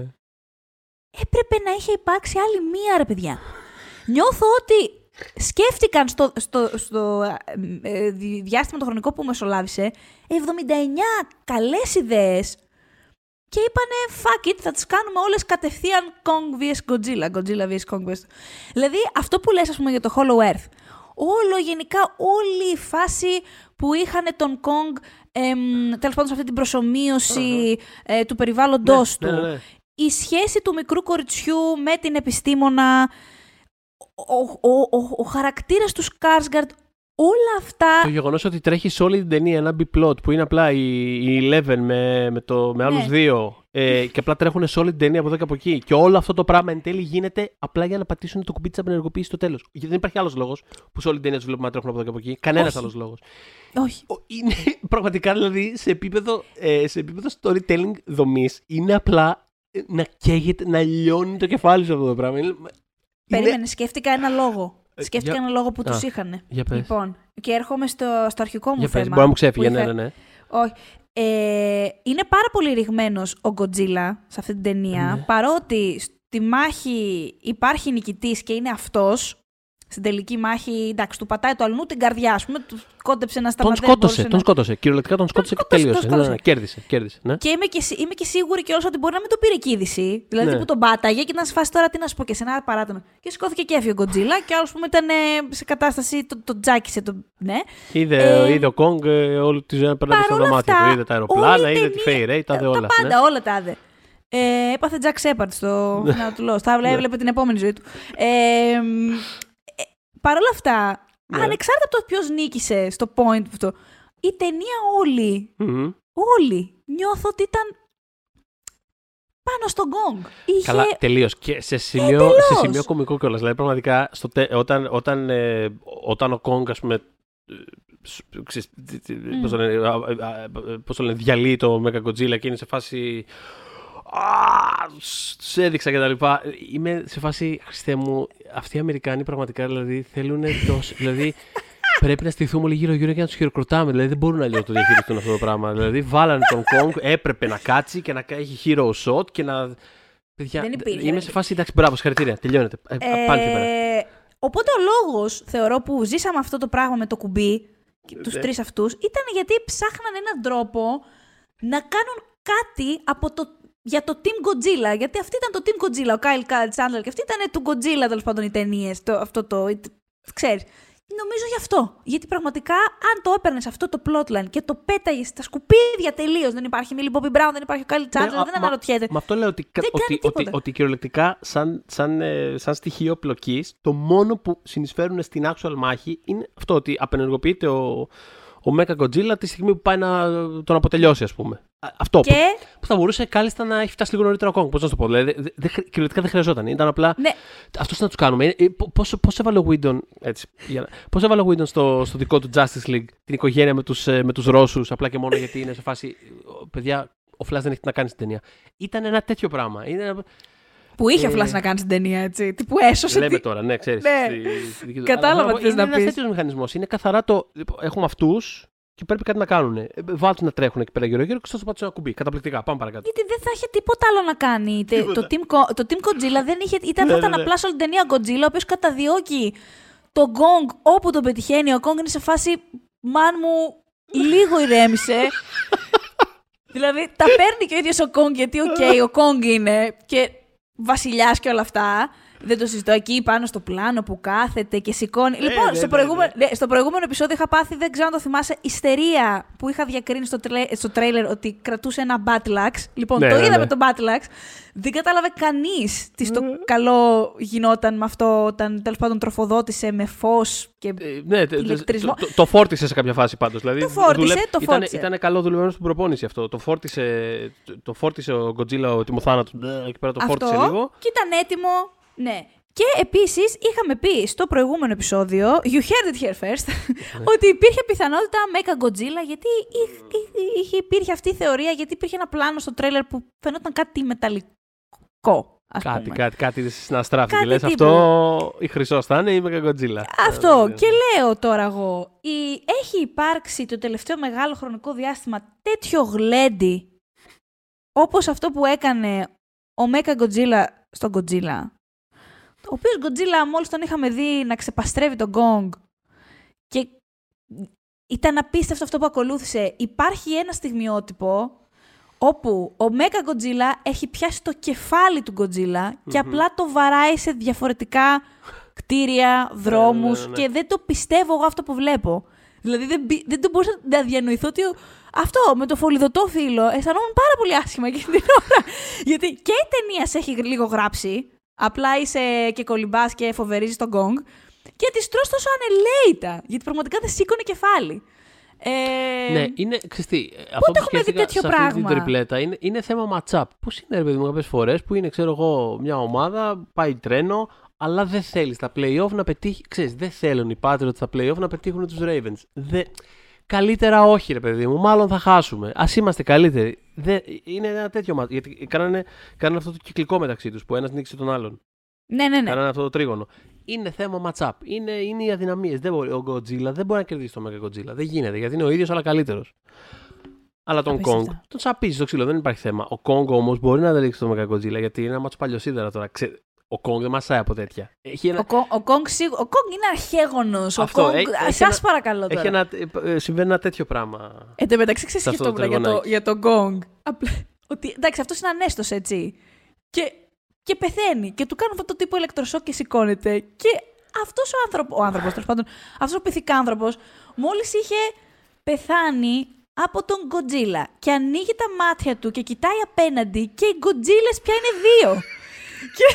έπρεπε να είχε υπάρξει άλλη μία, ρε παιδιά. Νιώθω ότι σκέφτηκαν στο, στο, στο ε, ε, δι- διάστημα το χρονικό που μεσολάβησε 79 καλές ιδέες και είπανε fuck it, θα τις κάνουμε όλες κατευθείαν Kong vs. Godzilla, Godzilla vs. Kong vs... Δηλαδή αυτό που λες ας πούμε για το Hollow Earth, όλο γενικά όλη η φάση που είχαν τον Kong εμ, τέλος πάντων σε αυτή την προσωμείωση ε, του περιβάλλοντος ναι, του ναι, ναι. η σχέση του μικρού κοριτσιού με την επιστήμονα, ο, ο, ο, ο χαρακτήρας του Σκάρσγκαρτ, όλα αυτά. Το γεγονός ότι τρέχει σε όλη την ταινία ένα B-plot που είναι απλά η, η Eleven με, με, το, με άλλους Ναι. δύο ε, και απλά τρέχουν σε όλη την ταινία από εδώ και από εκεί. Και όλο αυτό το πράγμα εν τέλει γίνεται απλά για να πατήσουν το κουμπί της απενεργοποίησης στο τέλος. Γιατί δεν υπάρχει άλλος λόγος που σε όλη την ταινία τους βλέπουμε να τρέχουν από εδώ και από εκεί. Κανένας Όχι. άλλος λόγος. Όχι. Είναι πραγματικά δηλαδή σε επίπεδο, ε, σε επίπεδο storytelling δομής είναι απλά ε, να καίγεται, να λιώνει το κεφάλι σου αυτό το πράγμα. Είναι, Περίμενε, σκέφτηκα ένα λόγο. Ε, Σκέφτηκα για- ένα λόγο που Α, τους είχαν. Για πες. Λοιπόν, και έρχομαι στο, στο αρχικό μου για θέμα. πες. Μπορεί να μου ξέφυγε. που Ναι, είχα- ναι, ναι. Όχι. Ε, είναι πάρα πολύ ρηγμένος ο Γκοτζίλα σε αυτή την ταινία. Ναι. Παρότι στη μάχη υπάρχει νικητής και είναι αυτός. Στην τελική μάχη, εντάξει, του πατάει το αλλού την καρδιά, ας πούμε, του κόντεψε να Τον σταματήσει. σκότωσε, τον σκότωσε. Κυριολεκτικά τον σκότωσε και σκότωσε, τελείωσε. τον Ναι, ναι, σκότωσε. Κέρδισε, κέρδισε. Ναι. Και είμαι και, σι- είμαι και σίγουρη κιόλα ότι μπορεί να μην το πήρε και είδηση. Δηλαδή Ναι. που τον πάταγε και να σε φάσει τώρα τι να σου πω και σε ένα παράτονο. Και σηκώθηκε και έφυγε ο Γκοτζίλα και άλλος που ήταν ε, σε κατάσταση. Το, το τζάκισε. Το, ναι. Είδε, Ε, είδε ο Κόγκ ε, όλη τη ζωή να περνάει στο παρόλα δωμάτιο αυτά, του. Είδε τα αεροπλάνα, όλη η είδε τη ταινία- Φέη Ρέι, τα είδε Τα όλα. πάντα, ναι. όλα τα είδε. Ε, έπαθε Jack Shepard στο φινάλ του Lost. Τα Ναι. έβλεπε την επόμενη ζωή του. Ε, μ, ε, Παρ' όλα αυτά, Ναι. ανεξάρτητα από το ποιος νίκησε στο point αυτό, η ταινία όλη, Μμμ. όλη, νιώθω ότι ήταν πάνω στον γκόγκ. Είχε... Καλά, τελείως. Και σε σημείο, τελείως. σε σημείο κωμικό κιόλας. Δηλαδή, πραγματικά, στο τε- όταν, όταν, ε, όταν ο Κόγκ, ας πούμε. ε, σ- ξέρεις, τι- τι- Πώς το λένε, α, α, α, πώς το λένε, διαλύει το Mecha Godzilla και είναι σε φάση. Α, Τους έδειξα και τα λοιπά. Είμαι σε φάση, Χριστέ μου, αυτοί οι Αμερικάνοι πραγματικά δηλαδή θέλουν τόσο. δηλαδή, πρέπει να στηθούμε όλοι γύρω-γύρω και να τους χειροκροτάμε. Δηλαδή, δεν μπορούν αλλιώ να το διαχειριστούν αυτό το πράγμα. Δηλαδή, βάλανε τον Kong, έπρεπε να κάτσει και να έχει hero shot και να. Παιδιά, Δεν υπήρχε. είμαι σε φάση, εντάξει, μπράβο, συγχαρητήρια. Τελειώνεται. Ε, πάλι εκεί πέρα. Ε, οπότε ο λόγος, θεωρώ, που ζήσαμε αυτό το πράγμα με το κουμπί, τους Ναι. τρεις αυτούς, ήταν γιατί ψάχναν έναν τρόπο να κάνουν κάτι από το, για το Team Godzilla. Γιατί αυτή ήταν το Team Godzilla, ο Kyle Chandler, και αυτή ήταν του Godzilla τέλος πάντων οι ταινίες. Το, αυτό το. Ξέρεις. Νομίζω γι' αυτό. Γιατί πραγματικά, αν το έπαιρνες αυτό το plotline και το πέταγες στα σκουπίδια τελείως, δεν υπάρχει Millie Bobby Brown, δεν υπάρχει ο Kyle Chandler, Ναι, α, δεν μα- αναρωτιέται. Με αυτό λέω ότι, Δεν κάνει ότι, ότι, τίποτα. ότι κυριολεκτικά σαν, σαν, ε, σαν στοιχείο πλοκής, το μόνο που συνεισφέρουν στην actual μάχη είναι αυτό ότι απενεργοποιείται ο, ο Mecha Godzilla τη στιγμή που πάει να τον αποτελειώσει, ας πούμε. Α, Αυτό που, Και που θα μπορούσε κάλλιστα να έχει φτάσει λίγο νωρίτερα ο Kong. Πώς να σου το πω. Δηλαδή, δε- δε- κυριολεκτικά δεν χρειαζόταν. Ήταν απλά. ναι, Αυτό να τους κάνουμε. Ε, Πώ πώς έβαλε ο Whedon. Έτσι, για να- πώς έβαλε ο Whedon στο, στο δικό του Justice League την οικογένεια με τους με τους Ρώσους, απλά και μόνο γιατί είναι σε φάση. «Ω, Παιδιά, ο Flash δεν έχει τι να κάνει στην ταινία. Ήταν ένα τέτοιο πράγμα. Είναι ένα... που είχε Ε, ο Flash να κάνει στην ταινία, έτσι. Τι που έσωσε. Λέμε τι- τώρα, ναι, ξέρεις. Ναι. Κατάλαβα τι θες να Είναι πεις. ένα τέτοιος μηχανισμός. Είναι καθαρά το. λοιπόν, Έχουμε αυτούς και πρέπει κάτι να κάνουν. Ε, βάλ' τε να τρέχουν εκεί πέρα γύρω-γύρω και να πατήσω ένα κουμπί. Καταπληκτικά. Πάμε παρακάτω. Γιατί δεν θα είχε τίποτα άλλο να κάνει. Τε- Το team, Ko- το team Godzilla δεν είχε. Ήταν, Ναι, θα ήταν ναι, ναι. απλά σε όλη την ταινία Godzilla, ο οποίος καταδιώκει τον Kong όπου τον πετυχαίνει. Ο Kong είναι σε φάση. Man μου, λίγο ηρέμησε. δηλαδή τα παίρνει και ο ίδιος ο Kong, γιατί οκ, ο Kong είναι και βασιλιάς και όλα αυτά. Δεν το συζητώ εκεί πάνω στο πλάνο που κάθεται και σηκώνει. λοιπόν, ναι, στο, ναι, προηγούμενο, ναι, στο προηγούμενο επεισόδιο είχα πάθει, δεν ξέρω αν το θυμάσαι, ιστερία που είχα διακρίνει στο, τρε, στο τρέιλερ ότι κρατούσε ένα Battle Axe. Λοιπόν, Ναι, το ναι, είδαμε ναι. το Battle Axe. Δεν κατάλαβε κανείς τι στο καλό γινόταν με αυτό όταν τέλος πάντων τροφοδότησε με φως και. Ε, ναι, τε- τε- ηλεκτρισμό. το, το, το φόρτισε σε κάποια φάση πάντως. Δηλαδή, Το φόρτισε, το ήταν, φόρτισε. Ήταν καλό δουλεμένο στην προπόνηση αυτό. Το φόρτισε, το, το φόρτισε ο Γκοτζίλα ο τιμοθάνατος. Εκεί πέρα το φόρτισε αυτό λίγο. και ήταν έτοιμο. Ναι. Και επίσης είχαμε πει στο προηγούμενο επεισόδιο, you heard it here first, ότι υπήρχε πιθανότητα Mecha Godzilla γιατί είχ- είχ- είχε, υπήρχε αυτή η θεωρία, γιατί υπήρχε ένα πλάνο στο τρέλερ που φαινόταν κάτι μεταλλικό. Ας Κάτι, πούμε. κάτι, κάτι να στράφει. Και Κάτι λες, τύπου. αυτό η χρυσό θα είναι ή η Μεγαγκοτζίλα. Αυτό. Και λέω τώρα εγώ, η... έχει υπάρξει το τελευταίο μεγάλο χρονικό διάστημα τέτοιο γλέντι όπως αυτό που έκανε ο Mecha Godzilla στον Godzilla; Ο οποίος Godzilla μόλις τον είχαμε δει να ξεπαστρεύει τον Gong και ήταν απίστευτο αυτό που ακολούθησε. Υπάρχει ένα στιγμιότυπο όπου ο Mecha Godzilla έχει πιάσει το κεφάλι του Godzilla και Μμμ. απλά το βαράει σε διαφορετικά κτίρια, δρόμους ναι, ναι. και δεν το πιστεύω εγώ αυτό που βλέπω. Δηλαδή δεν, μπη- δεν το μπορούσα να διανοηθώ ότι ο- αυτό με το φολιδωτό φύλλο αισθανόμουν πάρα πολύ άσχημα εκείνη την ώρα. Γιατί και η ταινία σε έχει λίγο γράψει, απλά είσαι και κολυμπάς και φοβερίζεις τον gong και τη τρως τόσο ανελαίητα. Γιατί πραγματικά δεν σήκωνε κεφάλι. Ε, Ναι, είναι. Ξεστή, αυτό που έχουμε δει σκέφτηκα τέτοιο σε αυτή την πράγμα; τριπλέτα είναι, είναι θέμα match-up. Πώς είναι, ρε παιδί μου, κάποιες φορές που είναι, ξέρω εγώ, μια ομάδα, πάει τρένο, αλλά δεν θέλεις στα playoff να πετύχει. Ξέρεις, δεν θέλουν οι Patriots στα playoff να πετύχουν τους Ravens. Δεν... Καλύτερα όχι, ρε παιδί μου, μάλλον θα χάσουμε. Α είμαστε καλύτεροι. Δεν... Είναι ένα τέτοιο match. Γιατί κάνανε, κάνανε αυτό το κυκλικό μεταξύ τους που ένας νίκησε τον άλλον. ναι, ναι, ναι. Κάνανε αυτό το τρίγωνο. Είναι θέμα match-up. Είναι, είναι οι αδυναμίες. Ο Godzilla δεν μπορεί να κερδίσει τον Mecha Godzilla. Δεν γίνεται γιατί είναι ο ίδιος αλλά καλύτερος. Αλλά τον Απίστευτα. Kong τον σαπίζει στο ξύλο, δεν υπάρχει θέμα. Ο Kong όμως μπορεί να αντέξει τον Mecha Godzilla γιατί είναι ένα μάτσο παλιοσίδερα τώρα. Ξέ... Ο Kong δεν μασάει από τέτοια. Έχει ένα, Ο, Κο- ο Κόγκ σίγου- ο Kong είναι αρχέγονος. Ο Αυτό, Κόγκ, έχει- έχει σας ένα- παρακαλώ τώρα. έχει ένα, ε, συμβαίνει ένα τέτοιο πράγμα. Εν τω μεταξύ, ξέρεις σε τι αυτό το σκεφτόμουν για το, τριγωνάκι. για τον Γκόγκ. Απλά, ότι, εντάξει, αυτός είναι άνετος, έτσι. Και, και πεθαίνει. Και του κάνουν αυτό το τύπο ηλεκτροσόκ και σηκώνεται. Και αυτός ο άνθρωπο, ο άνθρωπος, τέλος πάντων, αυτός ο πυθικάνθρωπο, μόλις είχε πεθάνει από τον Γκοτζίλα και ανοίγει τα μάτια του και κοιτάει απέναντι και οι Γκοτζίλε πια είναι δύο. Και...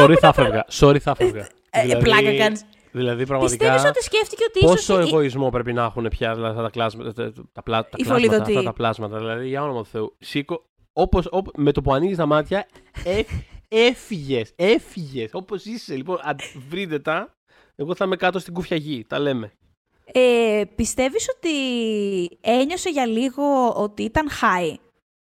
Sorry, θα έφευγα. Sorry, θα έφευγα. Ε, πλάκα κάνεις. Δηλαδή, πραγματικά. Πιστεύεις ότι σκέφτηκε ότι ίσως... Πόσο η- εγωισμό πρέπει να έχουν πια δηλαδή, αυτά τα, κλάσματα, τα, τα, πλά- τα Οι κλάσματα, φωλιδωτοί. αυτά τα πλάσματα. Δηλαδή, για όνομα του Θεού. Σήκω, όπως, όπου- με το που ανοίγεις τα μάτια, ε, έφυγες. Έφυγες. Όπως είσαι. Λοιπόν, αν βρείτε τα. Εγώ θα είμαι κάτω στην κούφια γη. Τα λέμε. Ε, πιστεύεις ότι ένιωσε για λίγο ότι ήταν high;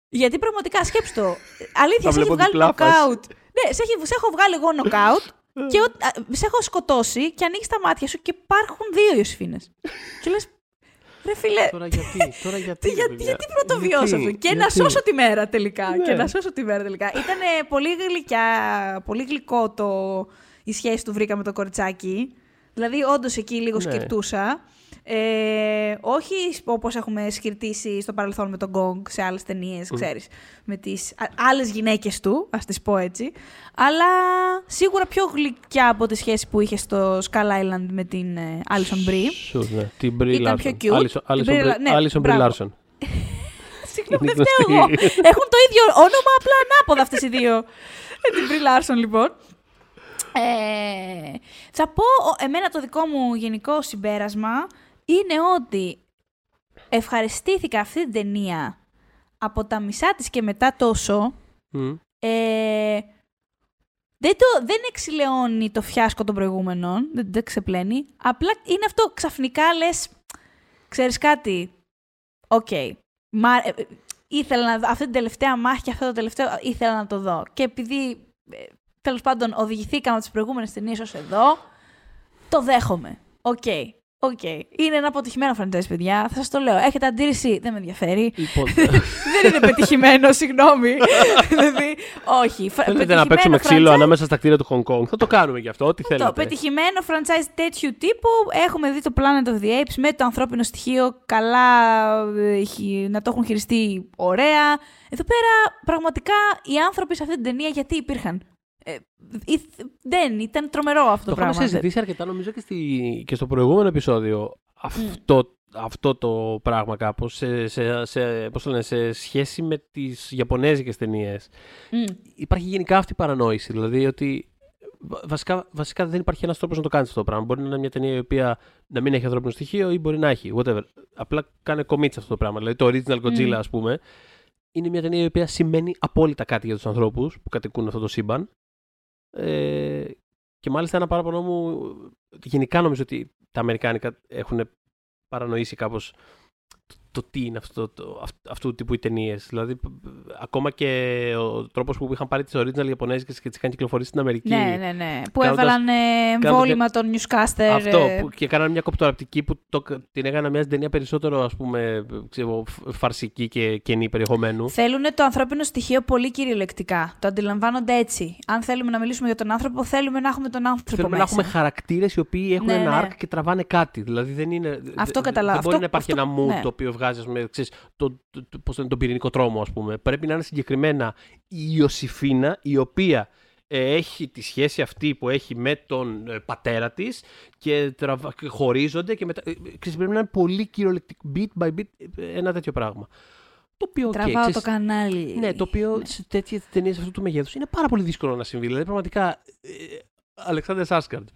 Γιατί πραγματικά σκέψου το. Αλήθεια, Θα σε έχει βλέπω βγάλει διπλά φάση. νοκάουτ. Ναι, σε, έχει, σε έχω βγάλει εγώ νοκάουτ και ο- α, σε έχω σκοτώσει και ανοίγει τα μάτια σου και υπάρχουν δύο Ιωσήφινες. και λες, ρε φίλε, Τώρα γιατί, τώρα γιατί. τι, ρε γιατί, παιδιά; γιατί πρωτοβιώσω Γιατί, αυτό. Και να γιατί; σώσω τη μέρα τελικά. Ναι. Και να σώσω τη μέρα τελικά. Ήταν πολύ γλυκιά, πολύ γλυκό το, η σχέση του βρήκα με το κοριτσάκι. Δηλαδή, όντως εκεί λίγο Ναι. σκυρτούσα. Ε, όχι όπως έχουμε σκυρτήσει στο παρελθόν με τον Γκόγκ σε άλλες ταινίες, ξέρεις, με τις α- άλλες γυναίκες του, ας τις πω έτσι, αλλά σίγουρα πιο γλυκιά από τη σχέση που είχε στο Skull Island με την ε, Alison Brie. Σουρ, ναι. Την Brie Ήταν Larson. πιο cute. Alison- Την Alison Brie Brie- La- ναι, Alison Brie μπράβο. Larson. Συγγνώμη, Είναι δεν φταίω εγώ. γνωστή. Έχουν το ίδιο όνομα, απλά ανάποδα αυτές οι δύο. Με την Brie Larson, λοιπόν. Ε, θα πω, ο- εμένα το δικό μου γενικό συμπέρασμα είναι ότι ευχαριστήθηκα αυτή την ταινία από τα μισά της και μετά τόσο. Μμ. Ε, δεν, το, δεν εξηλαιώνει το φιάσκο των προηγούμενων, δεν, δεν ξεπλένει. Απλά είναι αυτό, ξαφνικά λες, ξέρεις κάτι, οκ. Μα, ε, ε, ήθελα να δω αυτή την τελευταία μάχη και αυτό το τελευταίο ήθελα να το δω. Και επειδή, ε, τέλος πάντων, οδηγηθήκαμε από τις προηγούμενες ταινίες ως εδώ, το δέχομαι. OK. OK. Είναι ένα αποτυχημένο franchise, παιδιά. Θα σας το λέω. Έχετε αντίρρηση, δεν με ενδιαφέρει. Λοιπόν, δεν είναι πετυχημένο, συγγνώμη. δηλαδή, όχι. Φρα- θέλετε να παίξουμε πετυχημένο ξύλο franchise- ανάμεσα στα κτίρια του Hong Kong. Θα το κάνουμε γι' αυτό, ό,τι Το θέλετε. πετυχημένο franchise τέτοιου τύπου. Έχουμε δει το Planet of the Apes με το ανθρώπινο στοιχείο. Καλά ε, έχει- να το έχουν χειριστεί ωραία. Εδώ πέρα πραγματικά οι άνθρωποι σε αυτή την ταινία γιατί υπήρχαν; Ε, ήθ- δεν, ήταν τρομερό αυτό το, Το πράγμα. έχουμε συζητήσει αρκετά νομίζω και, στη, και στο προηγούμενο επεισόδιο αυτό, αυτό το πράγμα κάπως σε, σε, σε, πώς το λένε, σε σχέση με τις Ιαπωνέζικες ταινίες. Μμ. Υπάρχει γενικά αυτή η παρανόηση, δηλαδή ότι βα- βασικά, βασικά δεν υπάρχει ένας τρόπος να το κάνεις αυτό το πράγμα. Μπορεί να είναι μια ταινία η οποία να μην έχει ανθρώπινο στοιχείο ή μπορεί να έχει, whatever. Απλά κάνε commit σε αυτό το πράγμα. Δηλαδή το original Godzilla Μμ. ας πούμε είναι μια ταινία η οποία σημαίνει απόλυτα κάτι για τους ανθρώπους που κατοικούν αυτό το σύμπαν. Ε, και μάλιστα ένα παράπονο μου, γενικά νομίζω ότι τα Αμερικάνικα έχουν παρανοήσει κάπως το, το τι είναι αυτό, το, αυ- αυτού του τύπου οι ταινίες. Δηλαδή, π- π- ακόμα και ο τρόπος που είχαν πάρει τις original Ιαπωνέζικες και τις είχαν κυκλοφορήσει στην Αμερική. Ναι, ναι, ναι. Που Κάνοντας- έβαλαν ε, εμβόλυμα των newscaster. Αυτό. ε, Που, και κάνανε μια κοπτοραπτική που το, την έκανα μια μοιάζει ταινία περισσότερο ας πούμε, ξέρω, φ- φαρσική και κενή περιεχομένου. Θέλουν το ανθρώπινο στοιχείο πολύ κυριολεκτικά. Το αντιλαμβάνονται έτσι. Αν θέλουμε να μιλήσουμε για τον άνθρωπο, θέλουμε να έχουμε τον άνθρωπο Θέλουμε μέσα. να έχουμε χαρακτήρες οι οποίοι έχουν Ναι, ένα ναι. arc και τραβάνε κάτι. Δηλαδή δεν είναι. Αυτό δε- καταλάβω. Δεν μπορεί Αυτό- να υπάρχει αυτό- ένα mood ναι. το οποίο βγάζει, ας πούμε, ξέρεις, το, το, το, πώς το λένε, τον πυρηνικό τρόμο, ας πούμε. Πρέπει να είναι συγκεκριμένα η Ιωσηφίνα, η οποία ε, έχει τη σχέση αυτή που έχει με τον ε, πατέρα της και, τραβα- και χωρίζονται και μετά. ε, ξέρεις, πρέπει να είναι πολύ κυριολεκτικό, bit by bit, ε, ένα τέτοιο πράγμα. Το οποίο, οκ, Τραβάω ξέρεις, το κανάλι. ναι, το οποίο σε τέτοιες ταινίες αυτού του μεγέθους είναι πάρα πολύ δύσκολο να συμβεί. Δηλαδή, πραγματικά. Ε, Alexander Skarsgård.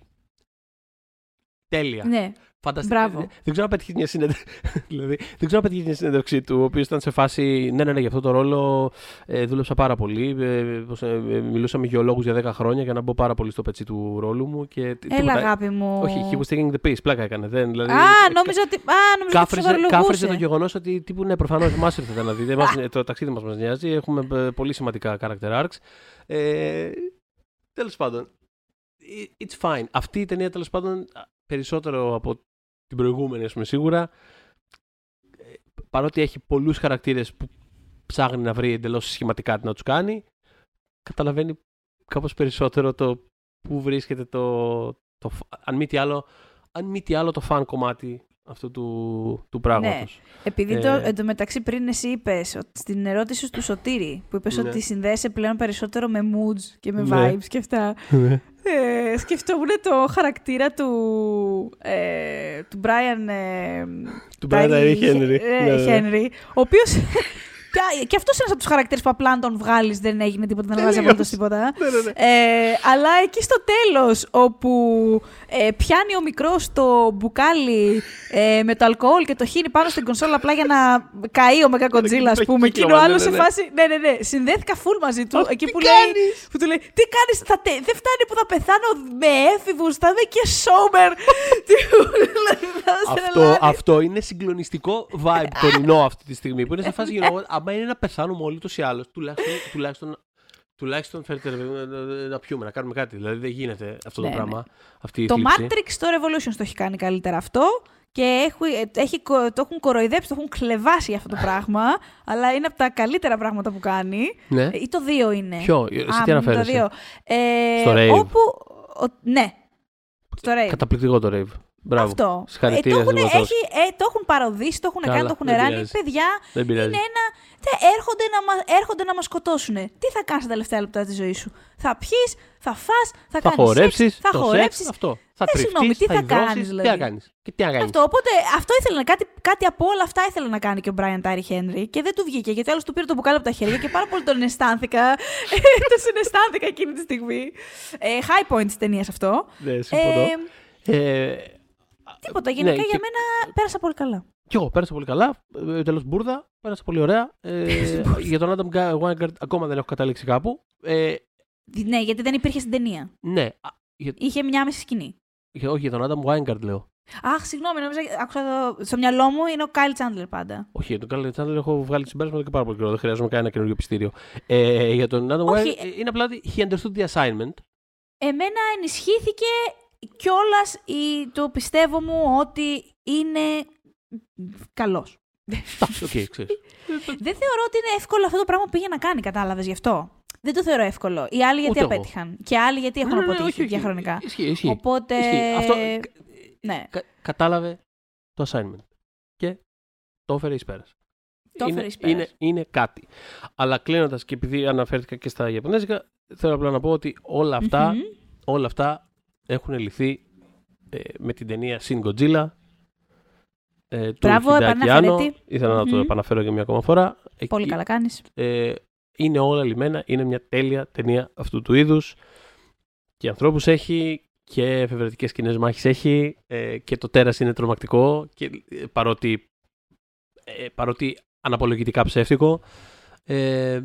Τέλεια. Ναι. Φανταστικά. Μπράβο. Δεν ξέρω αν πέτυχε μια συνέντευξη. δηλαδή, δεν ξέρω αν πέτυχε μια συνέντευξή του, ο οποίος ήταν σε φάση. Ναι, ναι, ναι, για αυτό το ρόλο ε, δούλεψα πάρα πολύ. Ε, πώς, ε, ε, μιλούσα με γεωλόγους για 10 χρόνια για να μπω πάρα πολύ στο πετσί του ρόλου μου. Και, τί- Έλα, τίποτα. αγάπη μου. Όχι, he was taking the piece. Πλάκα έκανε. Δεν, δηλαδή, Α, νόμιζα ότι. Α, νόμιζα ότι Κάφριζε, κάφριζε ψευδολογούσε. το γεγονός ότι τύπου ναι, προφανώς εμά ήρθατε να δείτε. Εμάς, το ταξίδι μας μας νοιάζει. Έχουμε ε, πολύ σημαντικά character arcs. Ε, Τέλος πάντων. i- It's fine. Αυτή η ταινία τέλος πάντων περισσότερο από την προηγούμενη, ας πούμε σίγουρα. ε, Παρότι έχει πολλούς χαρακτήρες που ψάχνει να βρει εντελώς σχηματικά τι να τους κάνει, καταλαβαίνει κάπως περισσότερο το πού βρίσκεται το. το φ- αν, μη τι άλλο, αν μη τι άλλο, το φαν κομμάτι αυτού του, του πράγματος. Επειδή Ε, το, εντωμεταξύ πριν εσύ είπες στην ερώτηση του Σωτήρη που είπες Ναι. ότι συνδέεσαι πλέον περισσότερο με moods και με Ναι. vibes και αυτά. Ε, σκεφτόμουν το χαρακτήρα του, ε, του Brian, ε, Του Brian Tyree Henry. ε, Ναι, ναι. Henry, ο οποίο. Και αυτός είναι ένας από τους χαρακτήρες που απλά αν τον βγάλεις δεν έγινε τίποτα, δεν αλλάζει απολύτως τίποτα. Ναι, ναι, ναι. Ε, αλλά εκεί στο τέλος όπου ε, πιάνει ο μικρός το μπουκάλι ε, με το αλκοόλ και το χύνει πάνω στην κονσόλα απλά για να καεί ο Μεγακοντζίλα, ας πούμε. Και είναι ο κύκλωμα, άλλος ναι, σε ναι. φάση. Ναι, ναι, ναι. Συνδέθηκα full μαζί του. Αχ, εκεί τι που, λέει, κάνεις; που του λέει Τι κάνεις, θα τε- δεν φτάνει που θα πεθάνω με έφηβους, θα είμαι και sober. Τι μου λέει, θα σε αυτό, τρελάνει. αυτό είναι συγκλονιστικό vibe τωρινό αυτή τη στιγμή. Που είναι σε φάση, you know what, άμα είναι να πεθάνουμε όλοι ούτω ή άλλω, τουλάχιστον, τουλάχιστον, τουλάχιστον φέρτε ρε παιδί μου, να, να- να πιούμε, να κάνουμε κάτι. Δηλαδή δεν γίνεται αυτό Ναι, το ναι. πράγμα. Αυτή η Το θλίψη. Matrix το Revolutions το έχει κάνει καλύτερα αυτό και έχει, έχει, κο- το έχουν κοροϊδέψει, το έχουν κλεβάσει για αυτό το πράγμα, αλλά είναι από τα καλύτερα πράγματα που κάνει. Ναι. Ε, Ή το 2 είναι. Ποιο, εσύ Α, τι μ, αναφέρεσαι; Το 2. Ε, Στο Rave. Όπου, ο- ναι, στο Rave. Καταπληκτικό το rave. Μπράβο. Αυτό. Συγχαρητήρια ε, το, έχουν, στην Βοτρόσκη. έχει, ε, το έχουν παροδίσει, το έχουν Καλά, κάνει, το έχουν δεν ράνει. πειράζει. Παιδιά, Δεν πειράζει. είναι ένα. τε, έρχονται, να μα, έρχονται να μας σκοτώσουν. Τι θα κάνεις τα τελευταία λεπτά της ζωής σου; Θα πιείς, θα φας, θα, Θα κάνεις χορέψεις. σεξ, θα χορέψεις. Αυτό. Θα Ε, συγγνώμη, τριφτείς, τι θα υδρώσεις, κάνεις, Τι δηλαδή; θα κάνεις. Και τι να κάνεις; Αυτό, οπότε αυτό ήθελε να κάτι, κάτι από όλα αυτά ήθελε να κάνει και ο Brian Tyree Henry και δεν του βγήκε γιατί άλλο του πήρε το μπουκάλι από τα χέρια και πάρα πολύ τον αισθάνθηκα. τον συναισθάνθηκα εκείνη τη στιγμή. Ε, high point τη ταινίας αυτό. Ναι, συμφωνώ. Ε, Ε, τίποτα. ναι, Γενικά και- για μένα πέρασα πολύ καλά. Κι εγώ πέρασα πολύ καλά. Ε, Τέλος μπουρδα. Πέρασα πολύ ωραία. Ε, για τον Adam Ga- Wingard ακόμα δεν έχω καταλήξει κάπου. Ε, Ναι, γιατί δεν υπήρχε στην ταινία. ναι. α, Για, Είχε μια μισή σκηνή. για- όχι, για τον Adam Wingard λέω. Αχ, συγγνώμη, νόμιζα, άκουσα το... στο μυαλό μου είναι ο Κάιλ Τσάντλερ πάντα. Όχι, για τον Kyle Chandler έχω βγάλει συμπέρασμα εδώ και πάρα πολύ καιρό. Δεν χρειάζομαι κανένα καινούργιο πειστήριο. Ε, για τον Adam Όχι, Wingard είναι απλά ότι he understood the assignment. Εμένα ενισχύθηκε κιόλας το πιστεύω μου ότι είναι καλός. Εντάξει, οκ, ξέρεις. Δεν θεωρώ ότι είναι εύκολο αυτό το πράγμα που πήγε να κάνει, κατάλαβες γι' αυτό. Δεν το θεωρώ εύκολο. Οι άλλοι γιατί Ούτε εγώ. απέτυχαν. Και άλλοι γιατί έχουν Ναι, ναι, ναι, αποτύχει όχι, όχι. διαχρονικά. Ισχύει, ισχύει. Οπότε. Ισχύει. Αυτό, Ναι, κα- κατάλαβε το assignment. Και το έφερε εις πέρας. το είναι, έφερε εις πέρας. είναι, είναι κάτι. Αλλά κλείνοντας και επειδή αναφέρθηκα και στα Ιαπωνέζικα, θέλω απλά να πω ότι όλα αυτά, Μμμ. όλα αυτά έχουν λυθεί ε, με την ταινία Shin Godzilla. Ε, του Μπράβο, Hideaki επαναφέρετη. Anno. Ήθελα να το Μμμ. επαναφέρω για μια ακόμα φορά. Πολύ Εκεί, καλά κάνεις. Ε, είναι όλα λιμένα. Είναι μια τέλεια ταινία αυτού του είδους. Και ανθρώπους έχει και εφευρετικές σκηνές μάχης έχει ε, και το τέρας είναι τρομακτικό και, ε, παρότι, ε, παρότι αναπολογητικά ψεύτικο ε,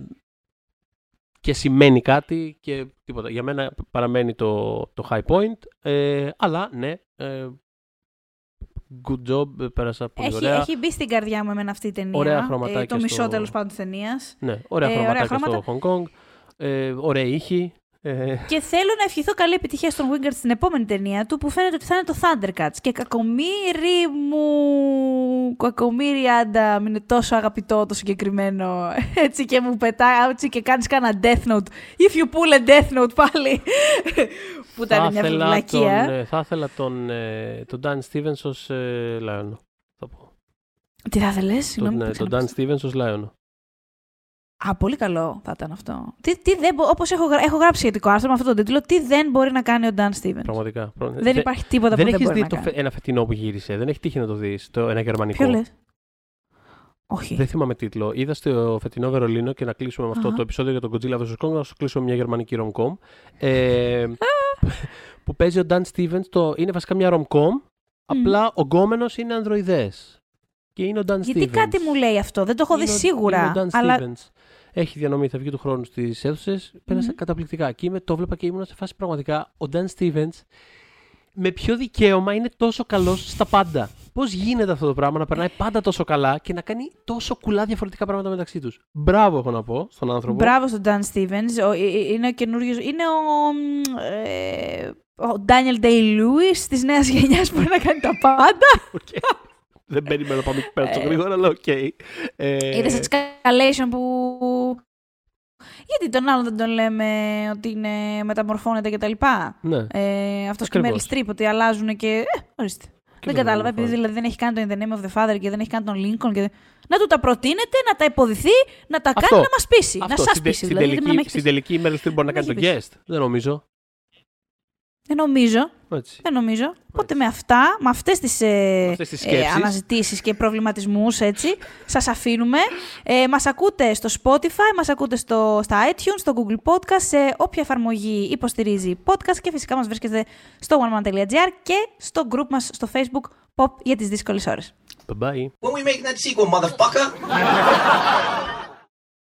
και σημαίνει κάτι και τίποτα. Για μένα παραμένει το, το high point ε, αλλά ναι ε, good job, ε, πέρασα πολύ Έχει, ωραία. έχει μπει στην καρδιά μου εμένα αυτή η ταινία. Ωραία Ε, χρωματάκια το μισό στο- τέλος πάντων της ταινίας. Ναι, ωραία Ε, χρωματάκια ωραία στο Hong Kong. Ε, ωραία ήχη. Ε, Και θέλω να ευχηθώ καλή επιτυχία στον Wingard στην επόμενη ταινία του που φαίνεται ότι θα είναι το Thundercats. Και κακομύρι μου. Κακομύρι άντα, μου είναι τόσο αγαπητό το συγκεκριμένο. Έτσι και μου πετάει, έτσι και κάνεις κάνα death note. If you pull a death note πάλι. που ήταν μια ήθελα βλακεία. τον, ε, θα ήθελα τον, ε, τον Dan Stevens ως ε, Λάιονο. Θα πω. Τι θα ήθελε, Τον, συγγνώμη. ε, που τον Dan ξαναπες. Stevens ως Λάιονο. Α, πολύ καλό θα ήταν αυτό. Τι, τι δεν, μπο- όπως έχω, γρα- έχω γράψει σχετικό άρθρο με αυτόν τον τίτλο, τι δεν μπορεί να κάνει ο Dan Stevens. Πραγματικά. Προ- Δεν Δε- υπάρχει τίποτα δεν που δεν έχεις μπορεί δει να το κάνει. φε- ένα φετινό που γύρισε; Δεν έχει τύχει να το δεις. Το, ένα γερμανικό; Ποιο λες; Όχι. Δεν θυμάμαι τίτλο. Είδα στο φετινό Βερολίνο και να κλείσουμε με αυτό Αχα. το επεισόδιο για τον Godzilla vs. Kong, να σου κλείσουμε μια γερμανική rom-com. Ε, που παίζει ο Dan Stevens. Το, είναι βασικά μια rom-com Απλά ο γκόμενος είναι ανδροειδές. Και είναι ο Dan Γιατί Stevens. κάτι μου λέει αυτό, δεν το έχω δει Είναι ο- σίγουρα. είναι ο Dan αλλά Stevens. Έχει διανομή, θα βγει του χρόνου στις αίθουσες. Πέρασα Μμμ. καταπληκτικά. Και είμαι, το βλέπα και ήμουν σε φάση πραγματικά. Ο Dan Stevens με ποιο δικαίωμα είναι τόσο καλός στα πάντα. Πώς γίνεται αυτό το πράγμα να περνάει πάντα τόσο καλά και να κάνει τόσο κουλά διαφορετικά πράγματα μεταξύ τους; Μπράβο, έχω να πω στον άνθρωπο. Μπράβο στον Dan Stevens. Ο, ε, ε, είναι ο καινούριο. Είναι ο. μ, Ε, ο Daniel Day-Lewis της νέας γενιάς που μπορεί να κάνει τα πάντα. Οκ. Δεν περιμένω να πάμε εκεί πέρα τόσο γρήγορα, αλλά οκ. Ε, Είδες escalation που. Γιατί τον άλλον δεν τον λέμε ότι είναι, μεταμορφώνεται κτλ. Ναι. Ε, Αυτό και η Meryl Ακριβώς. Streep ότι αλλάζουν και. Ε, ορίστε. Και δεν τον κατάλαβα, μεταμορφώνει. επειδή δηλαδή δεν έχει κάνει το In the Name of the Father και δεν έχει κάνει τον Lincoln. Και... Να του τα προτείνετε, να τα υποδυθεί, να τα Αυτό. κάνει να μας πείσει. Αυτό, να σας στην, τε- πείσει. στην Δηλαδή, γιατί να με τελική, έχει στην πείσει. τελική η Meryl Streep μπορεί να κάνει Με τον έχει guest. Δεν νομίζω. Δεν νομίζω. Έτσι. Δεν νομίζω. Οπότε με αυτά, με αυτές τις ε, αυτές τις σκέψεις. αναζητήσεις και προβληματισμούς, έτσι, σας αφήνουμε. Ε, μας ακούτε στο Spotify, μας ακούτε στο, στα iTunes, στο Google Podcast, σε όποια εφαρμογή υποστηρίζει podcast και φυσικά μας βρίσκεται στο oneman.gr και στο group μας στο Facebook Pop για τις δύσκολες ώρες. Bye bye. When we making that sequel, motherfucker?